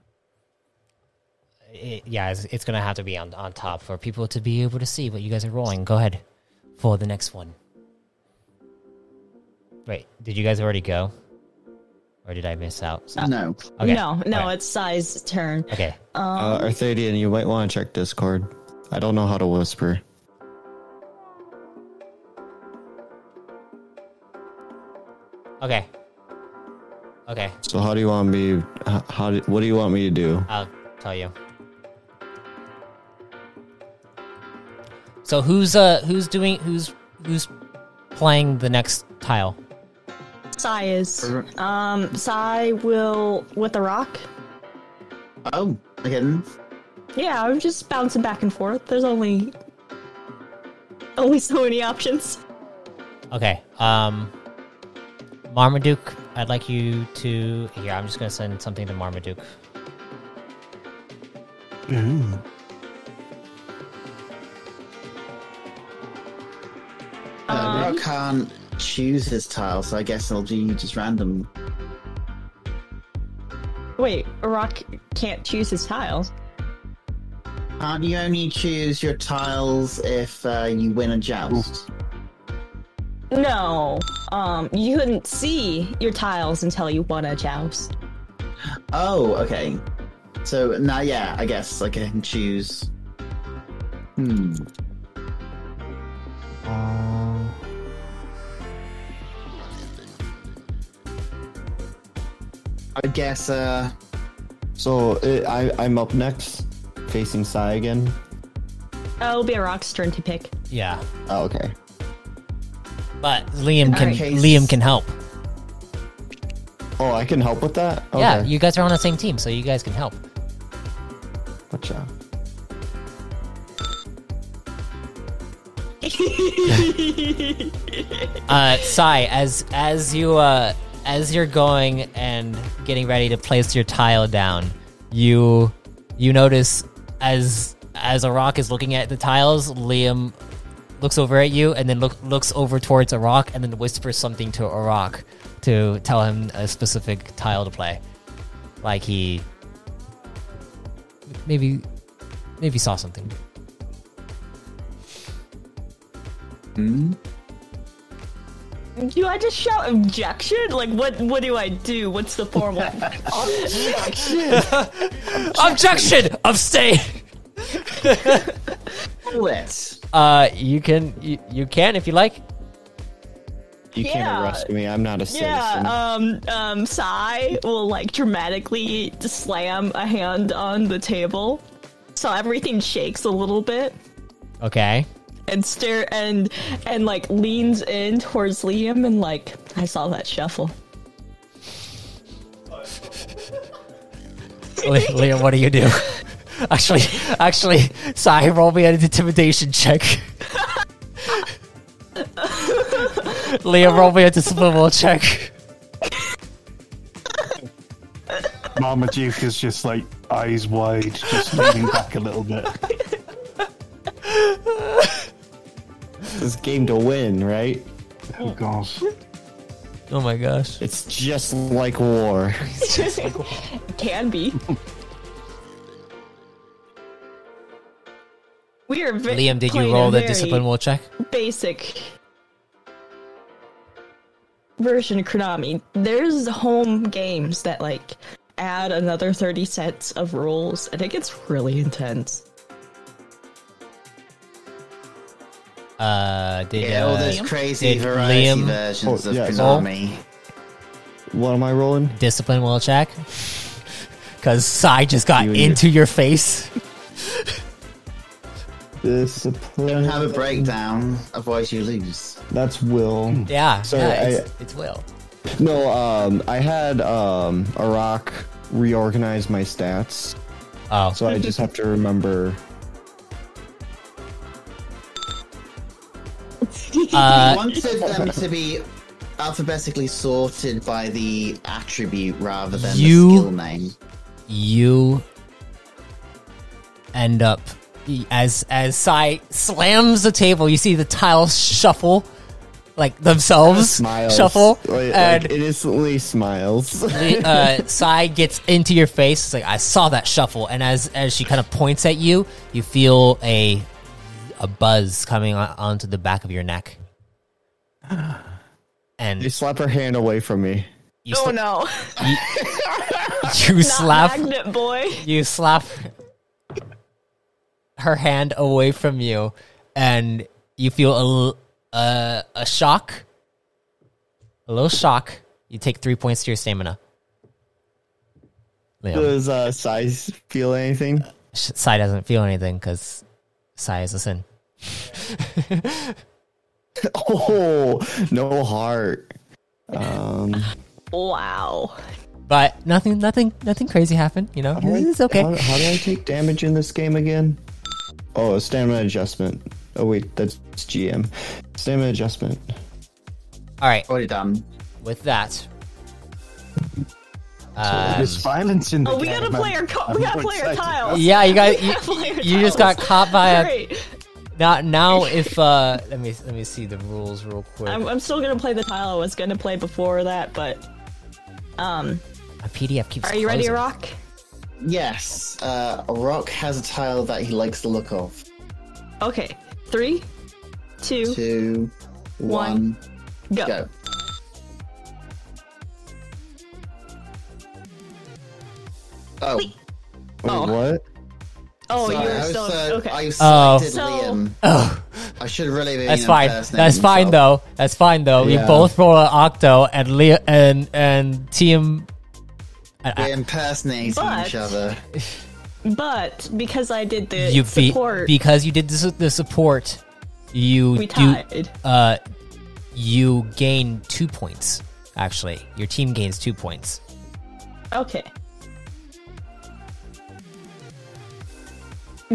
It, yeah, it's, it's gonna have to be on on top for people to be able to see what you guys are rolling. Go ahead for the next one. Wait, did you guys already go, or did I miss out? No. Okay. No, no, Alright. it's Sai's turn. Okay. Uh, Arthadian, you might want to check Discord. I don't know how to whisper. Okay. Okay. So how do you want me? h- How do, what do you want me to do? I'll tell you. So who's uh who's doing who's who's playing the next tile? Sai is. Um, Sai will with the rock. Oh, again. Yeah, I'm just bouncing back and forth. There's only only so many options. Okay. Um Marmaduke, I'd like you to here, I'm just gonna send something to Marmaduke. Uh, Um, Rock can't choose his tile, so I guess it'll be just random. Wait, rock can't choose his tiles. Can't you only choose your tiles if uh, you win a joust? No. Um, you couldn't see your tiles until you won a joust. Oh, okay. So now, yeah, I guess I can choose. Hmm. Uh, I guess. Uh. so it, I I'm up next, facing Sai again. Oh, it'll be Arak's turn to pick. Yeah, Oh, okay. but Liam can case- Liam can help. Oh, I can help with that. Okay. Yeah, you guys are on the same team, so you guys can help. Gotcha. (laughs) Uh, Sai, as as you uh, as you're going and getting ready to place your tile down, you you notice as as Arak is looking at the tiles, Liam looks over at you and then look, looks over towards Arak and then whispers something to Arak to tell him a specific tile to play. Like he maybe maybe saw something. Hmm? Do I just shout objection? Like, what? What do I do? What's the formal? (laughs) Objection! (laughs) objection! Abstain! Let's. Uh, you can you, you can if you like. You can't Yeah. arrest me. I'm not a citizen. yeah. Um. Um. Sai will like dramatically slam a hand on the table, so everything shakes a little bit, Okay. And stare and and like leans in towards Liam and like I saw that shuffle. (laughs) Liam, what do you do? (laughs) Actually, actually, Sai, roll me an intimidation check. (laughs) Liam, roll me a discipline roll check. Marmaduke is just like eyes wide, just leaning back a little bit. This game to win, right? Oh gosh. Oh my gosh. It's just like war. (laughs) It (laughs) can be. We are ve- Liam, did you roll the discipline roll check? Basic version of Konami. There's home games that like add another 30 sets of rules, and it gets really intense. Uh, did Yeah, all uh, those crazy did variety Liam- versions Oh, of yeah, Konami. What am I rolling? discipline roll check? Because (laughs) Sai just got You and your- into your face. Discipline. Don't have a breakdown, otherwise you lose. That's will. Yeah, Sorry, yeah, I- it's, it's Will. No, um, I had um Arak reorganize my stats, Oh, so I just have to remember. Uh, (laughs) wanted them to be alphabetically sorted by the attribute rather than You- the skill name. you end up as as Sai slams the table. You see the tiles shuffle, like themselves Smiles. shuffle, Like, and like, it instantly smiles. the, uh, (laughs) Sai gets into your face. It's like I saw that shuffle, and as as she kind of points at you, you feel a a buzz coming on, onto the back of your neck, (sighs) and you slap her hand away from me. you, Oh no! you (laughs) Not slap magnet boy. you slap her hand away from you, and you feel a l- uh, a shock, a little shock. You take three points to your stamina. Liam. Does uh, Sai feel anything? Sh- Sai doesn't feel anything because Sai is a sin. (laughs) Oh, no heart. Um, Wow. But nothing, nothing, nothing crazy happened. You know, how do I- it's okay. How, how do I take damage in this game again? Oh, stamina adjustment. Oh wait, that's GM. Stamina adjustment. All right, Already done. with that, uh, There's violence in the Oh, we game. gotta play our co- we gotta play our tiles. yeah, you got (laughs) you, you just got caught by a Great. Now. Now, if uh, let me let me see the rules real quick. I'm, I'm still gonna play the tile I was gonna play before that, but um, My PDF keeps. are you ready, closing. Rock? Yes, uh, Rock has a tile that he likes the look of. Okay, three, two, Two, One. one, Go. Go. Oh, Wait. Wait, Oh. what? Oh, sorry, you're I was, still uh, okay. I Oh. selected So- Liam. Oh, I should really be. that's fine. That's fine though. That's fine though. We both roll an octo, and Liam and and team. I- I- We're impersonating But- each other. but because I did the you be, support, because you did the, su- the support. You we do tied. uh, you gain two points. Actually, your team gains two points. Okay.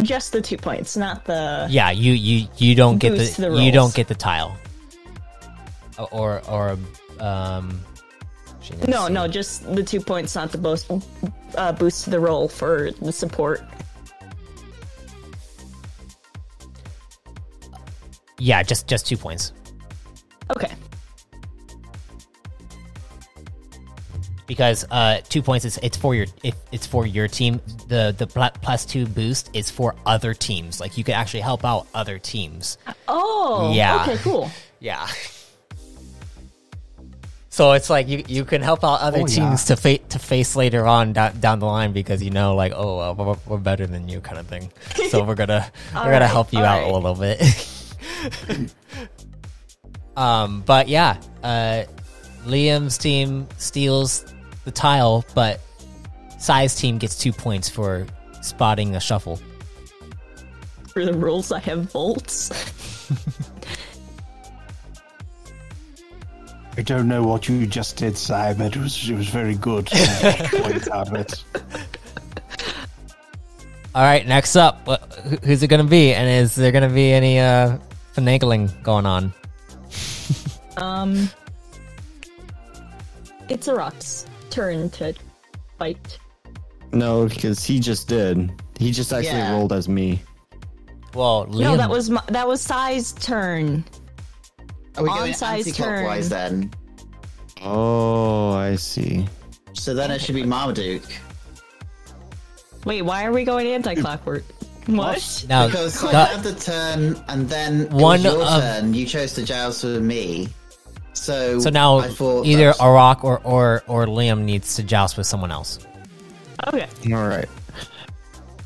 Just the two points, not the. Yeah, you you you don't get the, the you don't get the tile. Or or um. No, see. no, just the two points, not the boost, uh, boost to the roll for the support. Yeah, just just two points Okay. Because uh two points is it's for your if it's for your team. The the plus two boost is for other teams. Like you can actually help out other teams. Oh. Yeah. Okay. Cool. (laughs) Yeah. So it's like you, you can help out other Oh, yeah. teams to fa- to face later on down, down the line because you know like oh uh, we're, we're better than you kind of thing. So we're gonna (laughs) we're gonna help you out a little bit. (laughs) um, but yeah, uh, Liam's team steals the tile, but Sai's team gets two points for spotting a shuffle. For the rules, I have bolts. (laughs) I don't know what you just did, Si, but it was it was very good. Points out of it. (laughs) All right, next up, who's it gonna be? And is there gonna be any uh, finagling going on? (laughs) Um. It's Arak's turn to fight. No, because he just did. He just actually Yeah. rolled as me. Well, Liam, No, that was my, that was Sai's turn. Are we On going size anti-clockwise then? Oh, I see. So then it should be Marmaduke. Wait, why are we going anti-clockwork? What? now Because I that- had the turn, and then One your of- turn. You chose to joust with me. So so now I thought either that's- Arak or, or or Liam needs to joust with someone else. Okay. All right.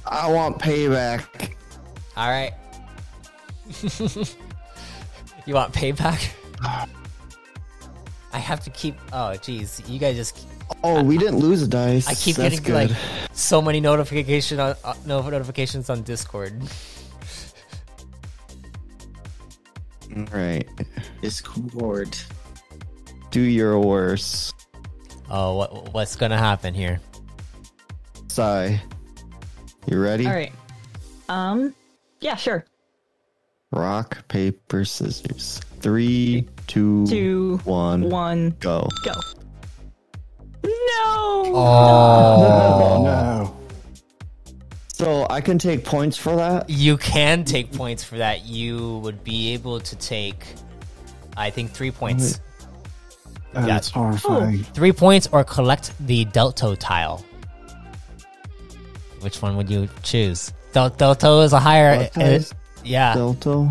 I want payback. All right. (laughs) you want payback? I have to keep. Oh, jeez, you guys just. Oh, we didn't lose a dice. I keep That's getting good. like so many notification on uh, notifications on Discord. (laughs) All right. Discord. Do your worst. Oh, what what's gonna happen here? Sigh. You ready? All right. Um. Yeah. Sure. Rock, paper, scissors. Three, two, Two, one, one, go. go. No. Oh, No. So I can take points for that. you can take points for that. You would be able to take, I think, three points. Oh, that's horrifying. Three points or collect the Delto tile. Which one would you choose? Del- Delto is a higher. What size? yeah, Delta.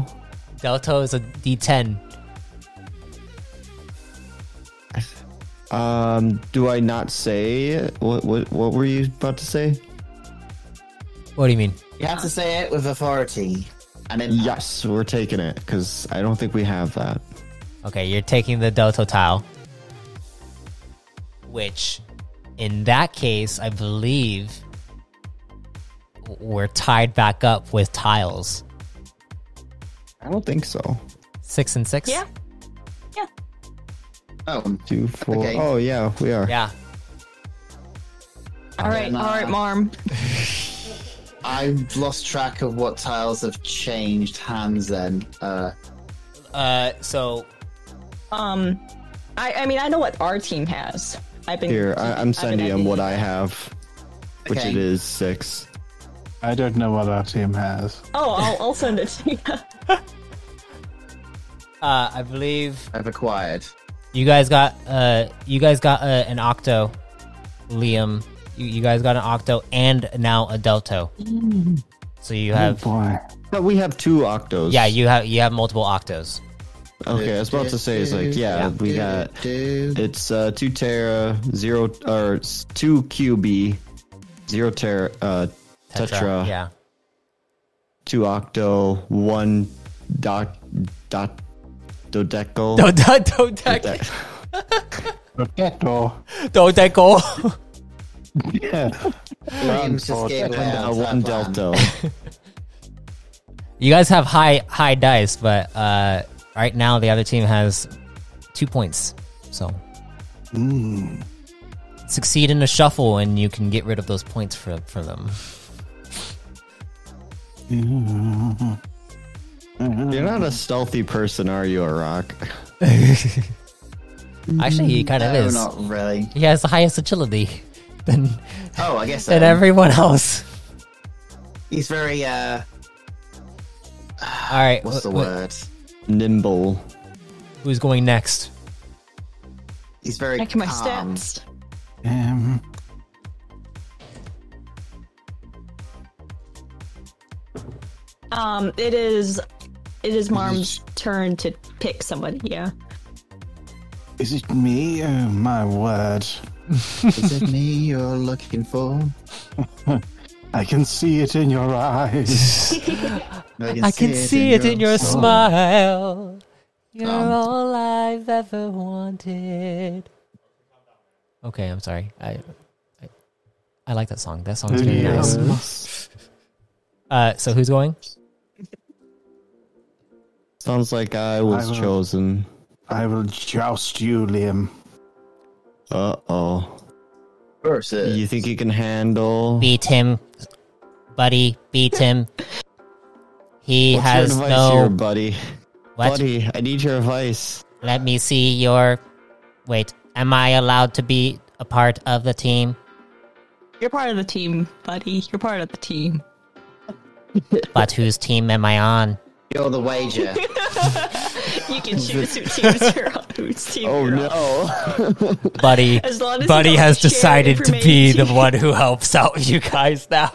Delto is a D10. Um, do I not say? What what what were you about to say? What do you mean? You have to say it with authority. And then Yes, we're taking it because I don't think we have that. Okay, you're taking the Delto tile. Which, in that case, I believe we're tied back up with tiles. I don't think so. Six and six? Yeah. Yeah. Oh, Two, four. Okay. Oh yeah, we are. Yeah. All right. then, All right, Marm. (laughs) I've lost track of what tiles have changed hands then. Uh, Uh, so Um. I. I mean, I know what our team has. I've been Here, I, I'm sending him what I have, which Okay. it is six. I don't know what our team has. Oh, I'll, I'll send it to you. (laughs) uh, I believe I've acquired. you guys got uh, you guys got uh, an octo, Liam. You, you guys got an octo and now a delto. So you Oh have boy. But we have two octos. yeah you have you have multiple octos. Okay, I was about to say it's like yeah, we got it's uh two Terra, zero or it's two QB, zero Terra, uh Tetra, Yeah. two Octo, one (laughs) Dot Dot Dodeco. Don't don't don't Rotetto. don't don't. Yeah. James just gave Uh, one. Delta. (laughs) You guys have high high dice, but uh, right now the other team has two points. So succeed in a shuffle, and you can get rid of those points for for them. You're not a stealthy person, are you, Arak? (laughs) Actually, he kind of No, is. not really. He has the highest agility than Oh, I guess than so. everyone else. He's very uh, All right, what's the wh- wh- word? Nimble. Who's going next? He's very Check my calm. stats. Um, Um, it is it is Marm's turn to pick somebody. Yeah. is it me? Oh my word! (laughs) Is it me you're looking for? (laughs) I can see it in your eyes. (laughs) I can see it in your soul. smile. You're Um. all I've ever wanted. Okay, I'm sorry. I, I, I like that song. That song's really nice. (laughs) Uh, so who's going? Sounds like I was I will- chosen. I will joust you, Liam. Uh oh. Versus. You think you can handle? Beat him, buddy. Beat him. He What's has your advice no. here, buddy? what? Buddy, I need your advice. Let me see your. Wait, am I allowed to be a part of the team? You're part of the team, buddy. You're part of the team. But whose team am I on? You're the wager. (laughs) You can choose who teams you're on. Whose (laughs) team Oh you're on. no. (laughs) Buddy, As long as you Buddy don't has decided to be the one who helps out you guys now.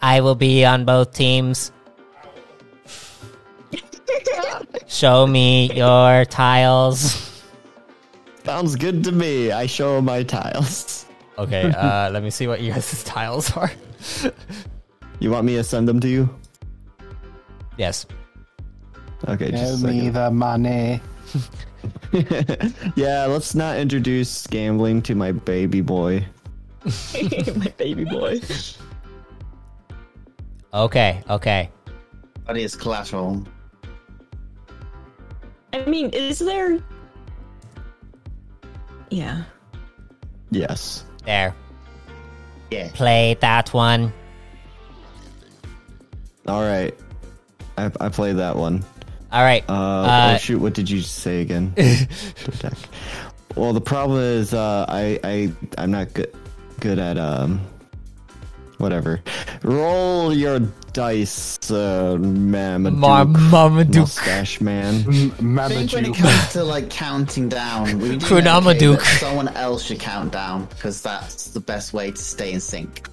I will be on both teams. Show me your tiles. Sounds good to me. I show my tiles. Okay, uh, let me see what you guys' tiles are. You want me to send them to you? Yes. Okay, Show just me the money. (laughs) yeah, let's not introduce gambling to my baby boy. (laughs) My baby boy. (laughs) Okay, okay. What is is collateral. I mean, is there? Yeah. Yes. There. Yeah. Play that one. All right. I I played that one. All right. Uh, Uh, oh shoot! What did you say again? (laughs) Well, the problem is, uh, I I I'm not good good at um whatever. Roll your dice, uh, Mamaduke, Ma- Marmaduke. mustache man. M- I think when it comes to like counting down, we do Kunamaduke. someone else should count down because that's the best way to stay in sync.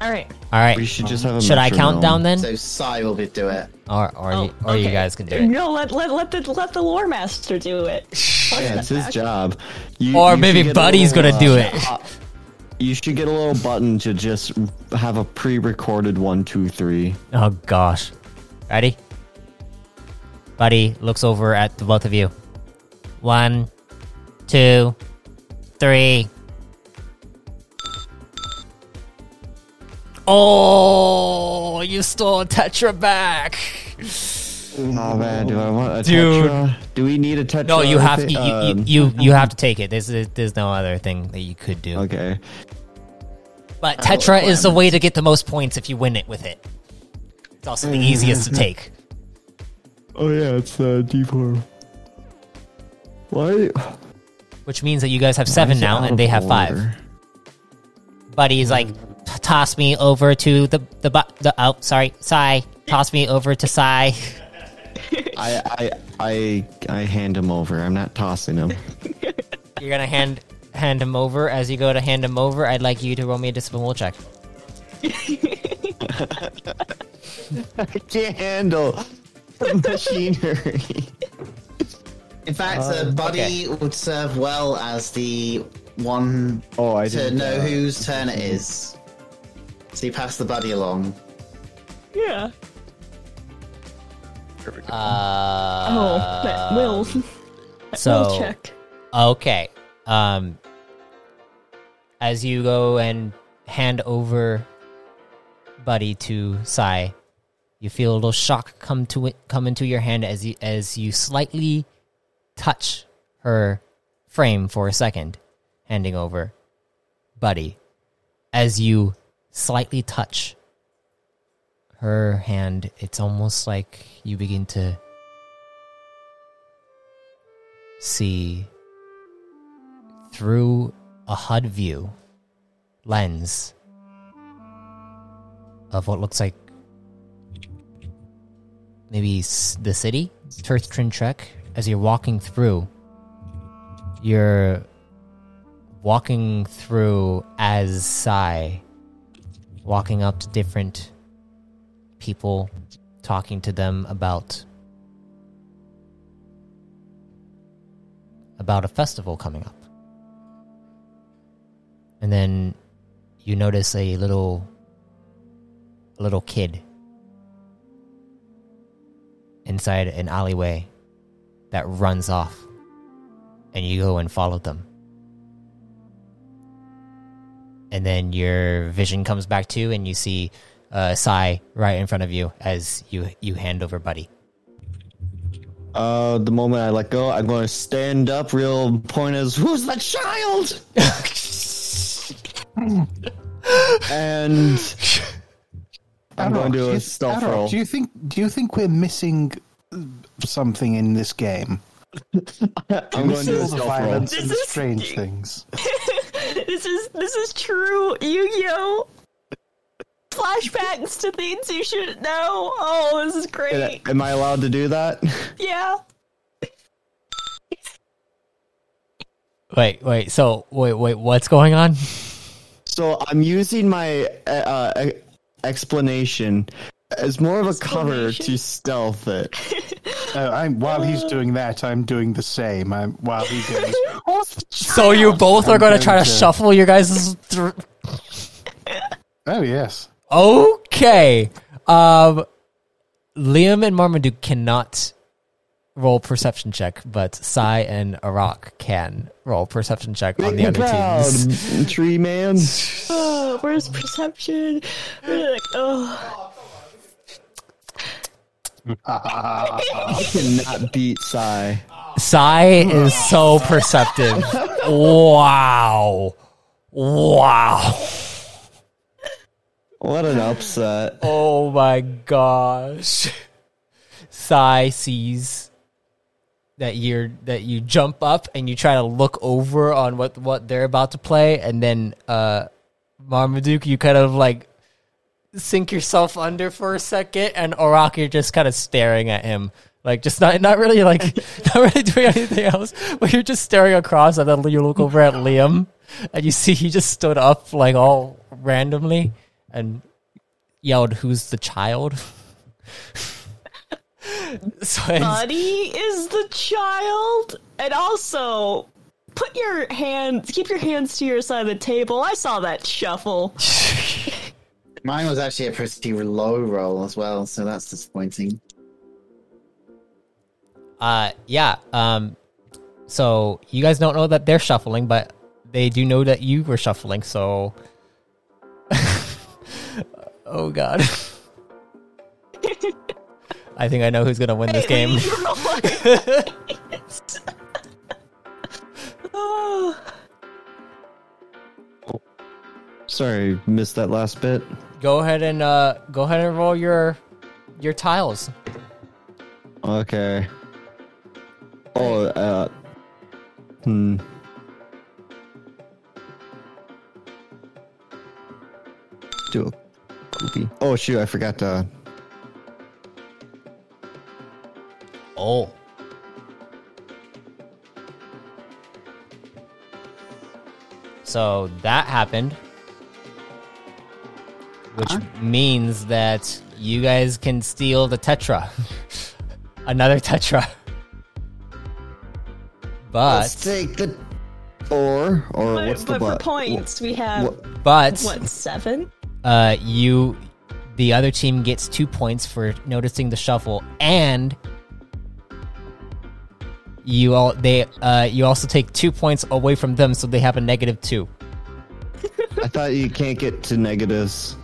All right. All right. We should just have a. Should I count metronome. down then? So Sai will be do it. Or or, Oh, you, or you okay. guys can do it. No, let let let the let the lore master do it. Yeah, it's his job. You, Or you should maybe get a Buddy's little, gonna do uh, it. uh, You should get a little button to just have a pre-recorded one, two, three. Oh gosh. Ready? Buddy looks over at the both of you. One, two, three. Oh, you stole a Tetra back. Oh man, do I want a Dude. tetra? Do we need a tetra? No, you have to. You, you, um, you, you have to take it. There's there's no other thing that you could do. Okay. But Tetra is the way to get the most points if you win it with it. It's also the (laughs) easiest to take. Oh yeah, it's the D four. Why? Which means that you guys have seven Why is it now, and they have five. order? Buddy's like, "T- toss me over to the the bu- the oh sorry, Sai. Toss me over to Sai. (laughs) I I I I hand him over. I'm not tossing him. (laughs) You're gonna hand hand him over. As you go to hand him over, I'd like you to roll me a discipline will check. I can't handle machinery. In fact, uh, Buddy would serve well as the one Oh, I to didn't know know. whose turn it is. So you pass the Buddy along. Yeah. Uh, Oh, that will. That so- will check. Okay. Um as you go and hand over Buddy to Sai, you feel a little shock come to it come into your hand as you as you slightly touch her frame for a second, handing over Buddy. As you slightly touch her hand, it's almost like you begin to see through a HUD view lens of what looks like maybe the city, Turth Trintrek. As you're walking through, you're walking through as Sai, walking up to different people, talking to them about about a festival coming up. And then you notice a little a little kid inside an alleyway that runs off and you go and follow them. And then your vision comes back to and you see uh, Sai right in front of you as you you hand over Buddy. Uh, the moment I let go, I'm going to stand up, real point is, who's the child? (laughs) and I'm going to do do a you, stealth Arak, roll. Do you think? Do you think we're missing uh, something in this game? (laughs) I'm going to do all a the stealth roll. violence and the is- strange (laughs) things. This is this is true Yu-Gi-Oh! Flashbacks to things you shouldn't know. Oh, this is great. Am I allowed to do that? (laughs) Yeah. Wait, wait. So, wait, wait. What's going on? So I'm using my uh, uh, explanation as more of a cover to stealth it. Uh, (laughs) I'm, while he's doing that, I'm doing the same. I'm, while he goes, (laughs) So you both are I'm going to try to to- shuffle your guys. Th- oh yes, okay. Um, Liam and Marmaduke cannot roll perception check, but Sai and Arak can roll perception check on the other proud, teams. tree man. Oh, (sighs) where's perception? We're like, oh. I cannot beat Sai. Sai is so perceptive. Wow. Wow. What an upset. Oh my gosh. Sai sees that you're that you jump up and you try to look over on what what they're about to play and then uh Marmaduke you kind of like sink yourself under for a second and Arak you're just kind of staring at him like just not not really like (laughs) not really doing anything else but you're just staring across and then you look over at Liam and you see he just stood up like all randomly and yelled, "Who's the child?" (laughs) so Buddy is the child, and also put your hands, keep your hands to your side of the table. I saw that shuffle. (laughs) Mine was actually a pretty low roll as well, so that's disappointing. uh, yeah. Um, so you guys don't know that they're shuffling, but they do know that you were shuffling. So, (laughs) oh god, (laughs) I think I know who's gonna win this game. oh, (laughs) Sorry, missed that last bit. Go ahead and uh, go ahead and roll your your tiles. Okay. Oh, uh. Hmm. Do a goofy. Oh, shoot, I forgot to. Oh. So that happened. Which means that you guys can steal the Tetra. another Tetra. But Let's take the or or But, what's the but for points, we have What- but what seven? uh, you, the other team gets two points for noticing the shuffle, and you all they uh, you also take two points away from them, so they have a negative two. (laughs) I thought you can't get to negatives.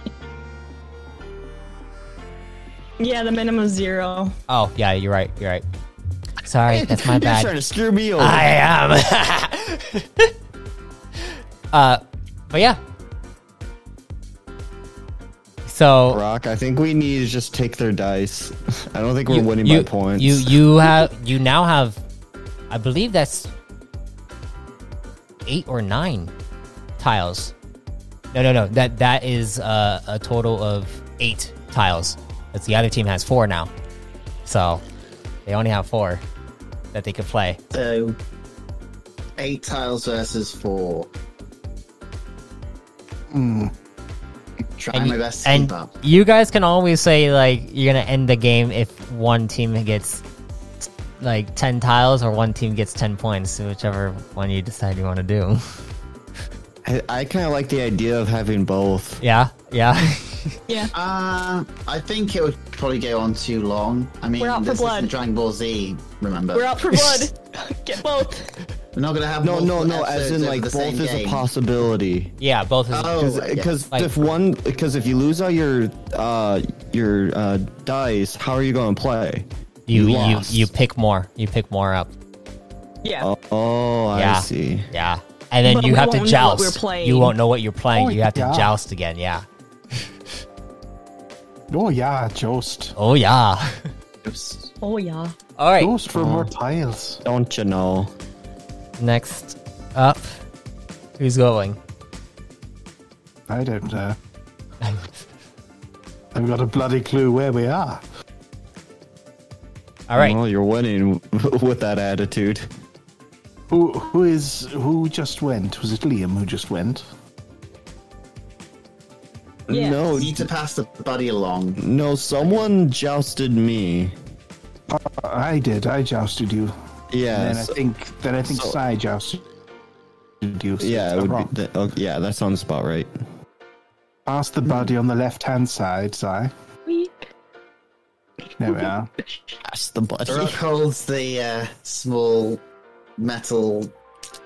Yeah, the minimum zero. Oh yeah, you're right. You're right. Sorry, that's my (laughs) You're bad. trying to screw me over. I am. (laughs) uh, but yeah. So Rock, I think we need to just take their dice. I don't think we're winning you, by points. You you have you now have, I believe that's eight or nine tiles. No, no, no. That that is uh, a total of eight tiles. That's the other team has four now, so they only have four that they could play. So, eight tiles versus four. Hmm. Trying And, my best to and keep up. you guys can always say like you're gonna end the game if one team gets like ten tiles or one team gets ten points, whichever one you decide you want to do. (laughs) I, I kind of like the idea of having both. yeah, yeah. (laughs) Yeah. Uh, I think it would probably go on too long. I mean, We're out for this blood. isn't Dragon Ball Z, remember? We're out for blood. (laughs) Get both. We're not going to have No, no, multiple no. As episodes in, over like the both same is a game. possibility. Yeah, both is Oh, yeah. Because Like- if one, because if you lose all your uh your uh dice, how are you going to play? you you lost. you pick more. You pick more up. Yeah. Oh, oh, I Yeah. see. Yeah. And then But you have to won't know what joust. You won't know what you're playing. Oh, you have to joust again. Yeah. (laughs) Oh yeah, Jost. Oh yeah. Oops. (laughs) Oh yeah. All right. Jost for more tiles. Don't you know? Next up, who's going? I don't know. I've got a bloody clue where we are. All right. Well, you're winning (laughs) with that attitude. Who who is who just went? Was it Liam who just went? Yeah. No, Need to pass the buddy along. no. Someone jousted me. I did. I jousted you. Yeah. And then I think then I think so- Sai jousted you. so yeah, it's it would wrong. be. That, oh, yeah, that sounds about right. Pass the buddy on the left hand side, Sai. Weep. There we are. That's the buddy. Rock holds the uh, small metal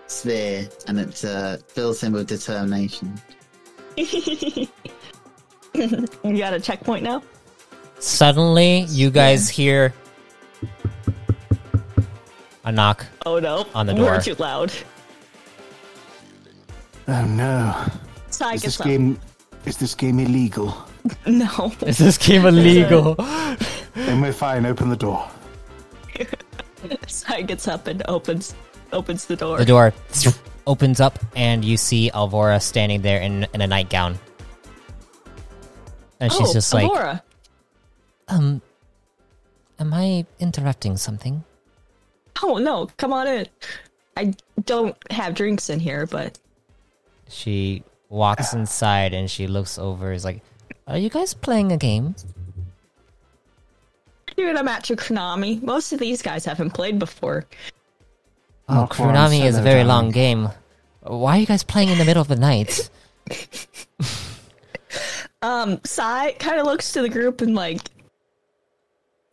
sphere and it uh, fills him with determination. (laughs) you got a checkpoint now? Suddenly, you guys hear a knock. Oh no. On the We're door. too loud. Oh no. Sai Is this up. game is this game illegal? (laughs) No. Is this game (laughs) illegal? then we're fine, open the door. (laughs) Sai gets up and opens opens the door. the door (laughs) opens up, and you see Alvora standing there in, in a nightgown. And she's oh, just like, Avora. um, am I interrupting something? Oh no, come on in. I don't have drinks in here, but She walks inside and she looks over. Is like, "Are you guys playing a game?" You're in a match of Konami. Most of these guys haven't played before. Oh, Not for Kurunami is a very Senate, long game. Why are you guys playing in the middle of the night? (laughs) Um, Sai kind of looks to the group and like,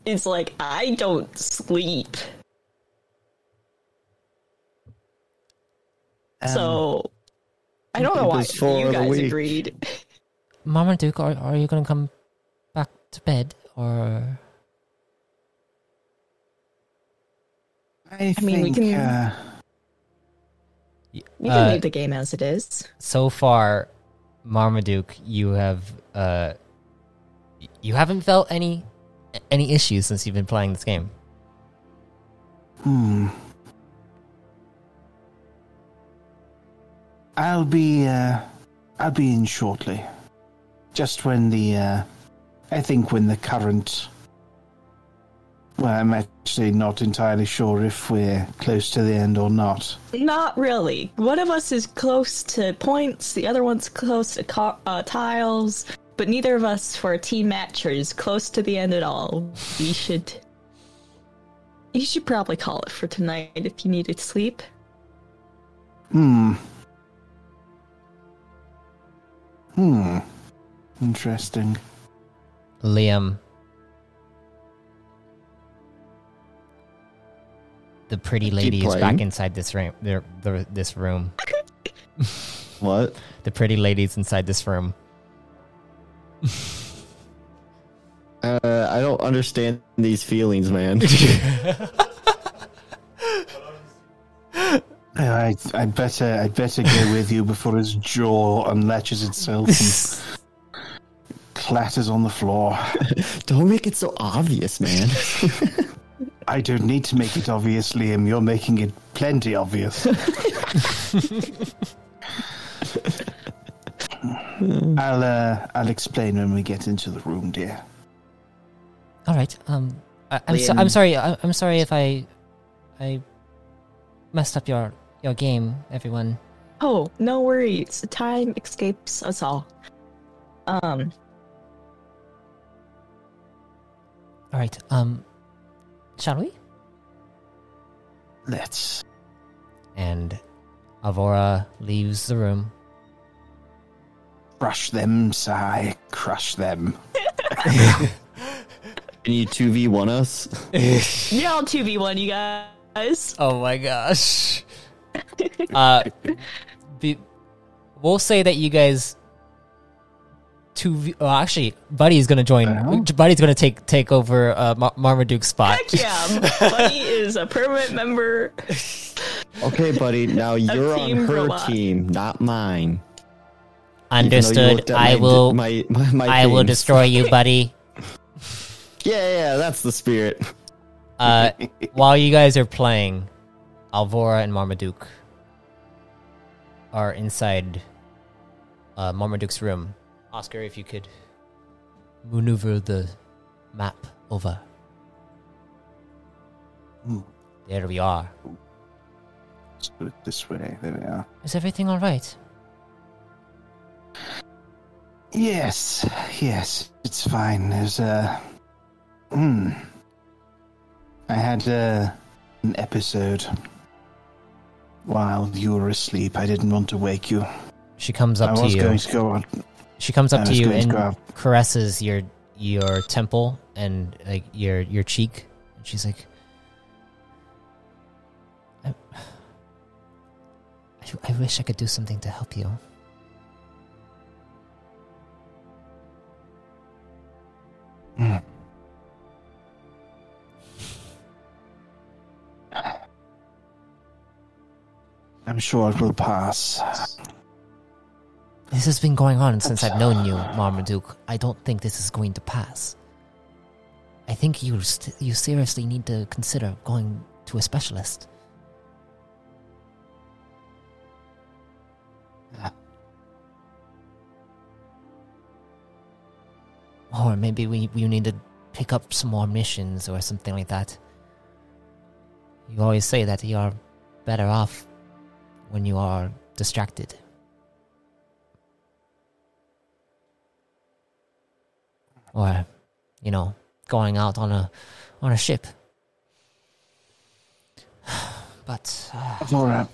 is like, I don't sleep, Um, so I don't know why you guys agreed. Mama Duke, are, are you gonna come back to bed or? I, mean, we can- uh, You can Uh, leave the game as it is. so far, Marmaduke, you have uh, you haven't felt any any issues since you've been playing this game. Hmm. I'll be uh I'll be in shortly. Just when the uh I think when the current well, I'm actually not entirely sure if we're close to the end or not. Not really. One of us is close to points, the other one's close to co- uh, tiles, but neither of us for a team match is close to the end at all. We should you should probably call it for tonight if you needed sleep. Hmm. Hmm. Interesting. Liam. The pretty lady is back inside this room. The, the, this room. (laughs) (laughs) What? The pretty lady's inside this room. Uh, I don't understand these feelings, man. (laughs) I, I'd better, I'd better go with you before his jaw unlatches itself and clatters on the floor. don't make it so obvious, man. I don't need to make it obvious, Liam. You're making it plenty obvious. (laughs) (laughs) I'll, uh, I'll explain when we get into the room, dear. All right. Um, I, I'm so, I'm sorry. I'm sorry if I, I messed up your your game, everyone. Oh, no worries. Time escapes us all. Um, All right. Um, shall we? Let's. And Avora leaves the room. Crush them, Sai. Crush them. (laughs) Can you 2v1 us? yeah, I'll 2v1 you guys. Oh my gosh. uh, be, we'll say that you guys. Two. v- Well, actually, Buddy's gonna join. Uh-huh. Buddy's gonna take take over uh, Mar- Marmaduke's spot. Heck yeah, (laughs) Buddy is a permanent member. Okay, buddy. Now you're on her robot. team, not mine. Even though you Understood. I my- will. My, my, my I will destroy you, Buddy. (laughs) Yeah, yeah, that's the spirit. Uh, (laughs) while you guys are playing, Alvora and Marmaduke are inside uh, Marmaduke's room. Oscar, if you could maneuver the map over. Hmm. There we are. Let's put it this way. There we are. Is everything all right? Yes, yes, it's fine. There's a. Hmm. I had uh, an episode while you were asleep. I didn't want to wake you. She comes I up to was going to go on. She comes up to you and caresses your your temple and like your your cheek. And she's like, (sighs) I, I, wish I could do something to help you. Hmm. I'm sure it will pass. This has been going on since I've known you, Marmaduke. I don't think this is going to pass. I think you st- you seriously need to consider going to a specialist. Uh. Or maybe we, we need to pick up some more missions or something like that. You always say that you are better off when you are distracted. Or, you know, going out on a on a ship. (sighs) But uh, Alvora,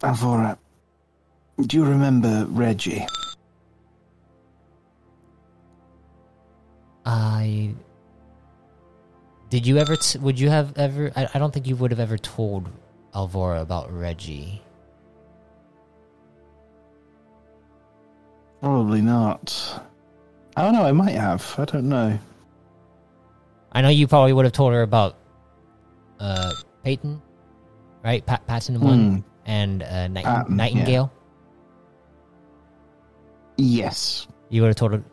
Alvora, do you remember Reggie? I did you ever? T- would you have ever? I, I don't think you would have ever told Alvora about Reggie. Probably not. I don't know. I might have. I don't know. I know you probably would have told her about uh Peyton, right? Pat Patton one Hmm. and uh, Night- Patton, Nightingale. Yes. You would have told her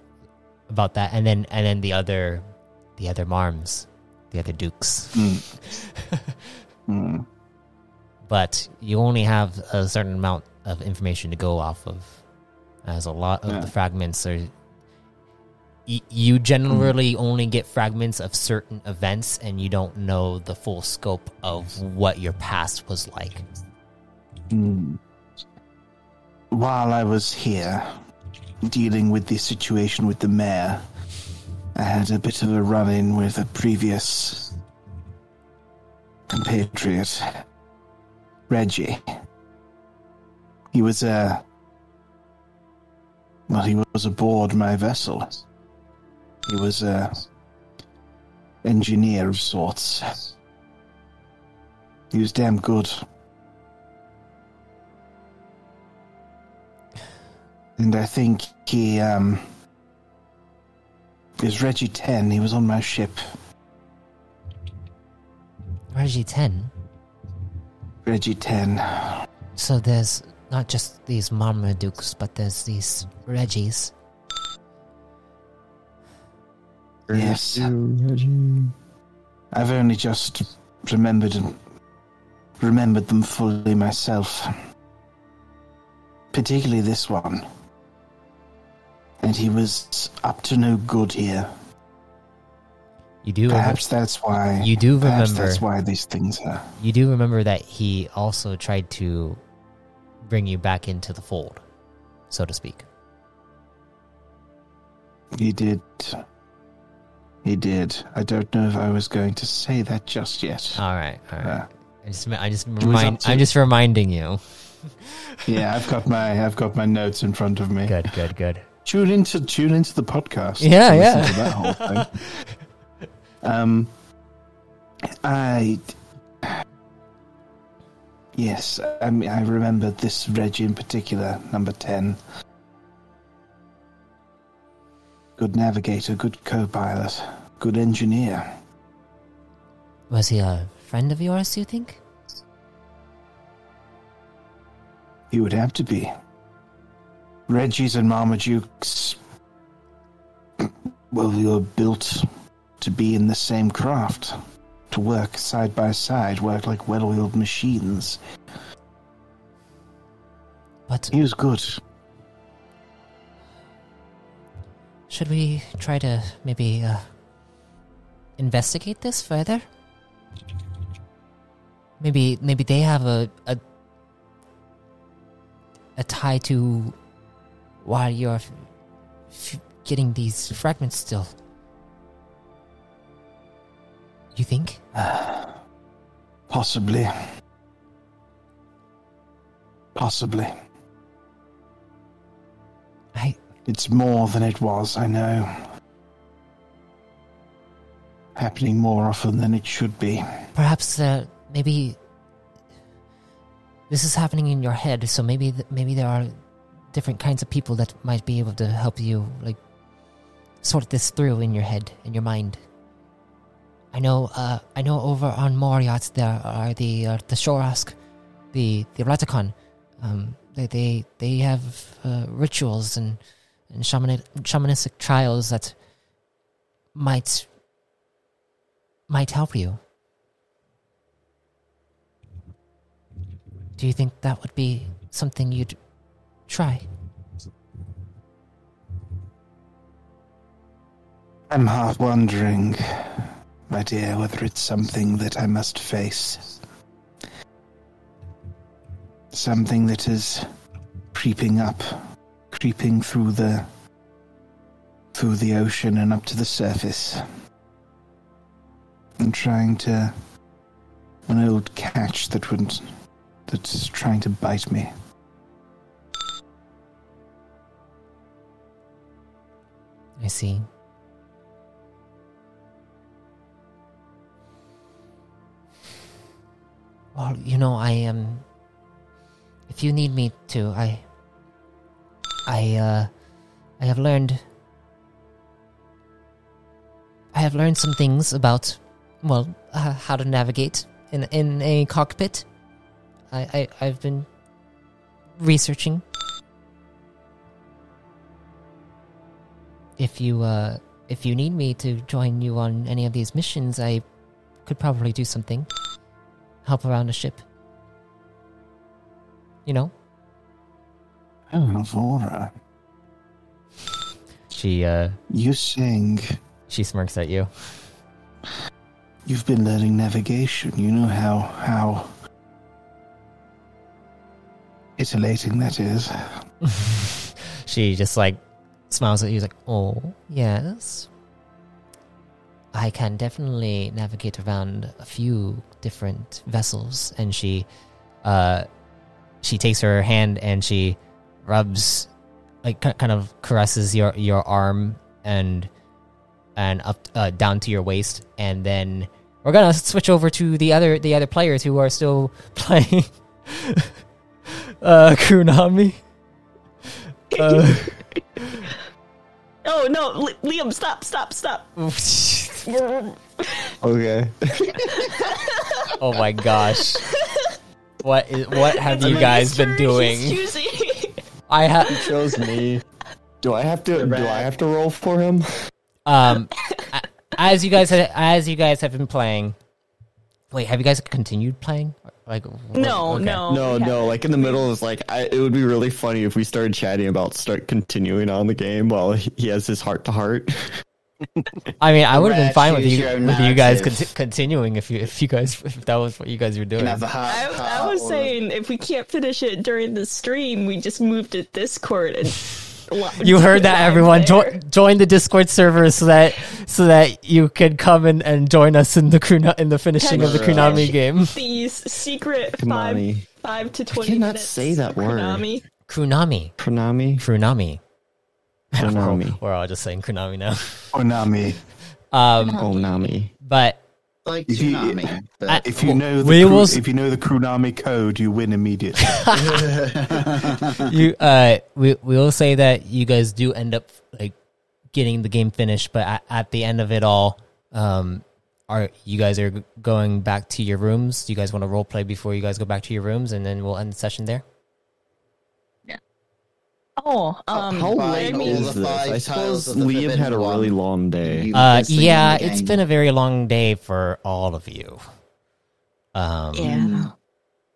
about that, and then and then the other, the other Marms, the other Dukes. Hmm. (laughs) Hmm. But you only have a certain amount of information to go off of, as a lot of Yeah. the fragments are. Y- You generally only get fragments of certain events, and you don't know the full scope of what your past was like. Hmm. While I was here, dealing with the situation with the mayor, I had a bit of a run in with a previous compatriot, Reggie. He was a. Well, he was aboard my vessel. He was a engineer of sorts. He was damn good. And I think he, um. Is Reggie 10. He was on my ship. Reggie 10. Reggie 10. So there's not just these Marmadukes, but there's these Reggies. Yes. I've only just remembered remembered them fully myself. Particularly this one. And he was up to no good here. You do Perhaps that's why You do remember- that's why these things are you do remember that he also tried to bring you back into the fold, so to speak. he did he did. I don't know if I was going to say that just yet. All right, all right. Uh, I just, I just remind, to... I'm just reminding you. (laughs) yeah, I've got my I've got my notes in front of me. Good, good, good. Tune into tune into the podcast. Yeah, yeah. that whole thing. (laughs) Um, I yes, I mean I remember this Reggie in particular, number ten. Good navigator, good co-pilot, good engineer. Was he a friend of yours? Do you think? He would have to be. Reggie's and Marmaduke's. (clears throat) Well, we were built to be in the same craft, to work side by side, work like well oiled machines. But He was good. Should we try to maybe uh, investigate this further? Maybe, maybe they have a a, a tie to why you're f- getting these fragments still. You think? Possibly. Possibly. It's more than it was, I know. Happening more often than it should be. perhaps uh, maybe this is happening in your head so maybe th- maybe there are different kinds of people that might be able to help you like sort this through in your head in your mind i know uh i know over on Moriat there are the uh, the Shorask, the the Ratakon um they they they have uh, rituals and and shamanic, shamanistic trials that might might help you Do you think that would be something you'd try? I'm half wondering, my dear, whether it's something that I must face. Something that is creeping up, creeping through the through the ocean and up to the surface. And trying to an old catch that would that's trying to bite me. I see. Well, you know, I am. Um, if you need me to, I. I, uh. I have learned. I have learned some things about, well, uh, how to navigate in in a cockpit. I, I I've been researching. If you uh if you need me to join you on any of these missions, I could probably do something. Help around a ship. You know? Oh. She uh You sing. she smirks at you. You've been learning navigation. You know how how titillating that is. (laughs) she just like smiles at you like, "Oh, yes. I can definitely navigate around a few different vessels, and she, uh, she takes her hand and she rubs, like kind of caresses your your arm and and up uh, down to your waist, and then we're gonna switch over to the other the other players who are still (laughs) playing (laughs) uh Kunami. Uh, (laughs) Oh no, Li- Liam, stop, stop, stop. Okay. oh my gosh. What is what have you guys been doing? He's. I have Chose me. Do I have to? Do I have to roll for him? um as you guys ha- as you guys have been playing. Wait, have you guys continued playing? Like what- no, okay. no, No, we no. Like in the middle is like I, it would be really funny if we started chatting about start continuing on the game while he he has his heart to heart. I mean, I would have been fine with you with you guys narrative. continuing if you if you guys (laughs) if that was what you guys were doing. can have. I, I was saying if we can't finish it during the stream, we just move to Discord and. (laughs) You heard that, everyone. Jo- join the Discord server so that so that you can come and, and join us in the Kuna- in the finishing of the Right. Kunami game. These secret five Konami. five to twenty I cannot minutes. say that word. Konami. Kunami, Konami. Kunami. Konami. We're all just saying Kunami now. (laughs) Konami. Um, Oh, Nami. but like If you- But I- If you know the We Kru- will if you know the Krunami code, you win immediately. (laughs) you uh we we will say that you guys do end up like getting the game finished but at, at the end of it all um are you guys are going back to your rooms do you guys want to role play before you guys go back to your rooms and then we'll end the session there Oh, um, How by late is this? five I suppose of the Liam had a really long day. uh best thing in yeah it's been a very long day for all of you um yeah.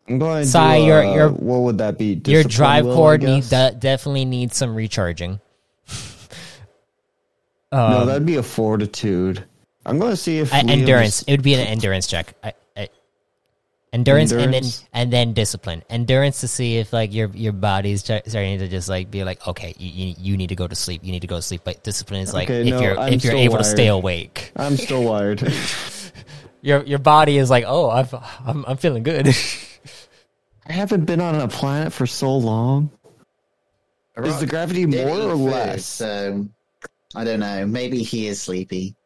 I'm going to. Sai, uh, your- your- what would that be? your drive will, cord need, de- definitely needs some recharging No, um, that'd be a fortitude. I'm going to see if Uh, endurance. is- It would be an endurance check. I, I, endurance, and then and then discipline. Endurance to see if like your your body's starting to just like be like, okay, you, you, you need to go to sleep. You need to go to sleep. But discipline is like Okay, if no, you're I'm if you're still able to stay awake. I'm still wired. (laughs) Your your body is like, oh, I've, I'm I'm feeling good. (laughs) I haven't been on a planet for so long. Is the gravity more or less? So I don't know. Maybe he is sleepy.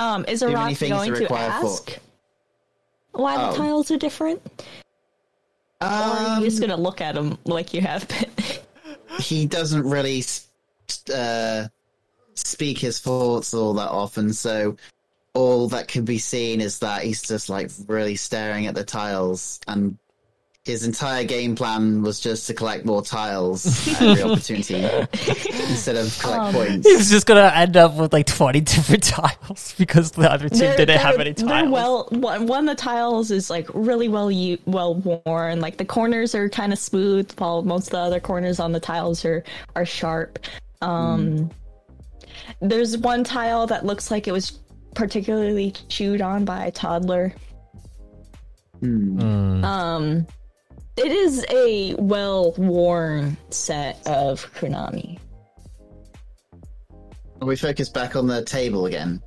Um, is many going to to require for- ask why the tiles are different? or are you just Um, gonna look at them like you have been? (laughs) he doesn't really uh, speak his thoughts all that often, so all that can be seen is that he's just like really staring at the tiles, and his entire game plan was just to collect more tiles at every (laughs) opportunity instead of collect Um, points. He's just gonna end up with like twenty different (laughs) tiles because the other team They're- didn't have they're- any tiles. well, one one of the tiles is like really well u- well worn. Like the corners are kind of smooth, while most of the other corners on the tiles are are sharp. Um, There's one tile that looks like it was particularly chewed on by a toddler. Hmm. Mm. Um, it is a well worn set of Konami. We focus back on the table again.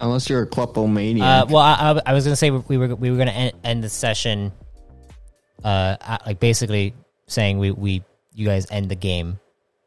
Unless you're a kleptomaniac. Uh, well, I, I, I was gonna say we were we were gonna end, end the session, uh, like basically saying we, we you guys end the game,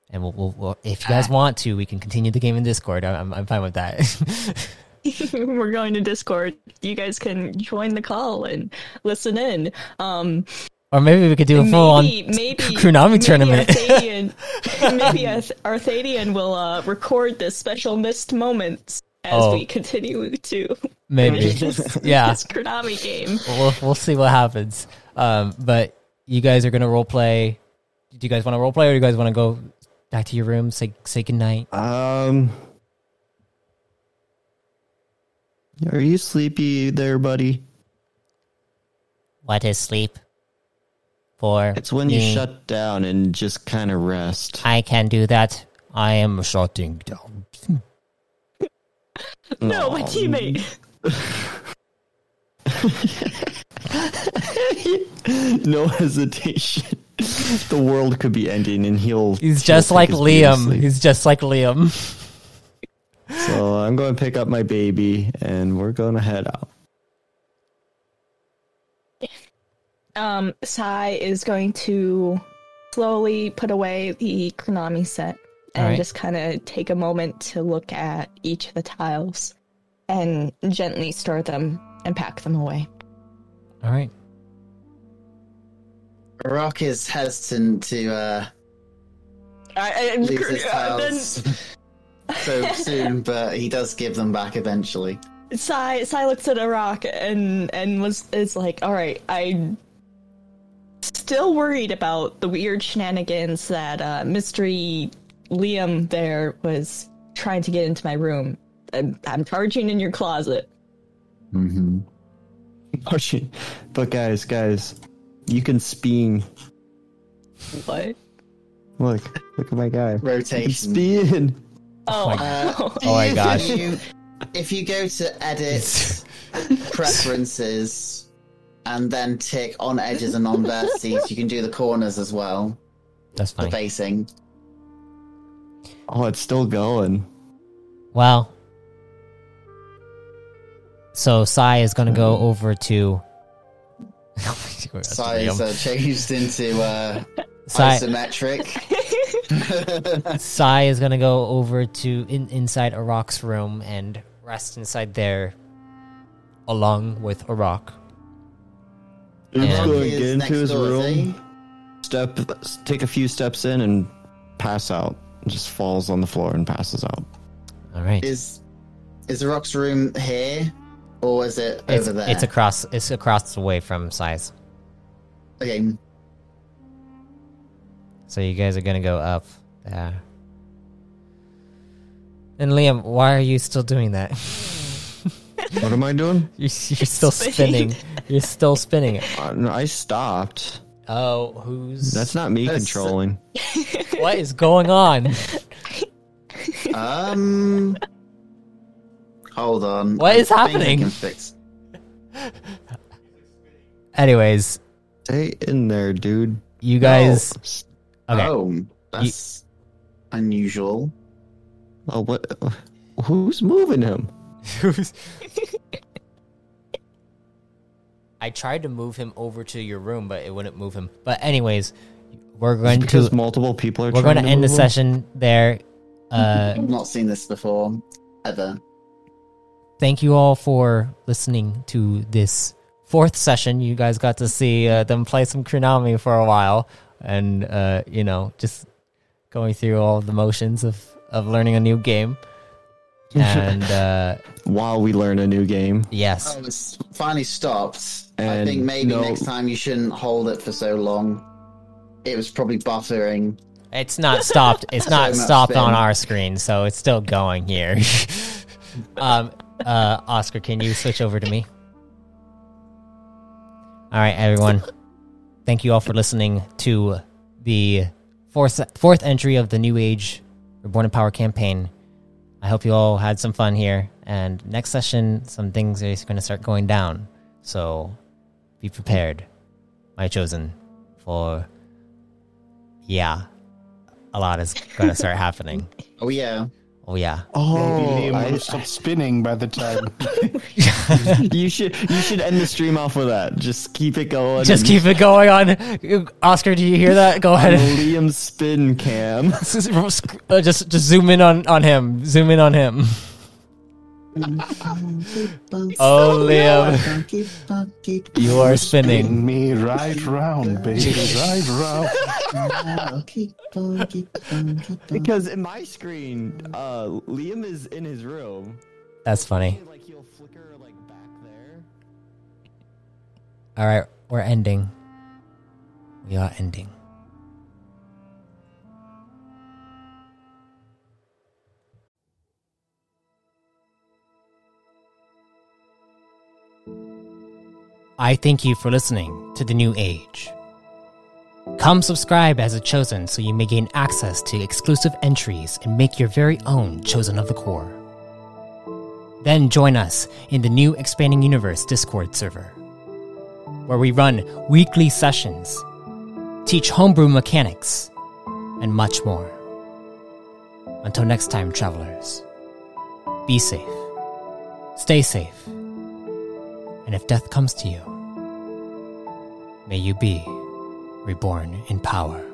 and we'll, we'll, we'll if you guys want to, we can continue the game in Discord. I'm I'm fine with that. (laughs) (laughs) We're going to Discord. You guys can join the call and listen in. Um, or maybe we could do a full on maybe, maybe Konami maybe tournament. Arthadian, (laughs) maybe Arth- Arthadian will uh, record the special missed moments as Oh. we continue to maybe. (laughs) this, Yeah. this Konami game. we'll we'll see what happens. Um, but you guys are gonna role play. Do you guys want to role play, or do you guys want to go back to your room, say say goodnight? um. Are you sleepy there, buddy? What is sleep? For It's when you shut down and just kind of rest. I can do that. I am shutting down. (laughs) No, my Aw. teammate. (laughs) no hesitation. the world could be ending, and he'll. He's he'll just like Liam. sleep. He's just like Liam. So I'm going to pick up my baby and we're going to head out. Um, Sai is going to slowly put away the Konami set and Alright. just kind of take a moment to look at each of the tiles and gently store them and pack them away. All right. Rock is hesitant to uh, I, I, lose his uh, (laughs) then tiles (laughs) so soon, but he does give them back eventually. Sai Sai looks at Arak and and was is like, all right, I'm still worried about the weird shenanigans that uh, mystery Liam there was trying to get into my room. I'm, I'm charging in your closet. Mm-hmm. Oh. But guys, guys, you can spin. What? Look, look at my guy. You can Rotation. spin. Oh, Uh, Oh my gosh. If you, if you go to edit (laughs) preferences and then tick on edges and on vertices, you can do the corners as well. That's The funny. facing. Oh, it's still going. Well, so Sai is going to go over to. (laughs) Size uh, changed into uh, Sai, isometric. (laughs) Sai is going to go over to in, inside Arak's room and rest inside there, along with Arak. He's And- going to get into his door, is he? room, step, take a few steps in, and pass out. Just falls on the floor and passes out. All right. Is is Arak's room here, or is it It's, over there? it's across. It's across the way from Sai's. okay. So you guys are gonna go up there. And Liam, why are you still doing that? (laughs) What am I doing? (laughs) You're, you're still spinning. Spinning. You're still spinning. (laughs) Uh, no, I stopped. Oh, who's? That's not me That's- controlling. what is going on? Um. Hold on. What I is think I happening? can fix. Anyways, Stay in there, dude. you guys. Okay. Oh, that's unusual. Oh, what? Who's moving him? Who's? (laughs) I tried to move him over to your room, but it wouldn't move him. But anyways, we're going Because to multiple people are. we're going to end the him? session there. Uh, (laughs) I've not seen this before ever. thank you all for listening to this fourth session. You guys got to see uh, them play some Konami for a while, and uh, you know, just going through all the motions of of learning a new game. (laughs) And uh, While we learn a new game. yes, Oh, it's finally stopped. I think maybe no- next time you shouldn't hold it for so long. It was probably buffering. it's not stopped. (laughs) It's not So much stopped on our screen, so it's still going here. (laughs) um, uh, Oscar, can you switch over to me? All right, everyone. Thank you all for listening to the fourth fourth entry of the New Age Reborn in Power campaign. I hope you all had some fun here. And next session, some things are going to start going down. So be prepared, my chosen, for yeah, a lot is going to start happening. (laughs) Oh yeah. Oh yeah. Oh, Liam I- will stop (laughs) spinning by the time. (laughs) you should you should end the stream off with that. Just keep it going. Just keep it going on. Oscar, do you hear that? Go ahead. Liam spin cam. (laughs) Just just zoom in on on him. Zoom in on him. Oh, Liam. You are Spin spinning. me right round, baby, (laughs) right round. Because in my screen, uh, Liam is in his room. That's funny. Like he'll flicker like back there. All right, we're ending. We are ending. I thank you for listening to The New Age. Come subscribe as a chosen so you may gain access to exclusive entries and make your very own Chosen of the Core. Then join us in the new Expanding Universe Discord server, where we run weekly sessions, teach homebrew mechanics, and much more. Until next time, travelers, be safe, stay safe, and if death comes to you, may you be reborn in power.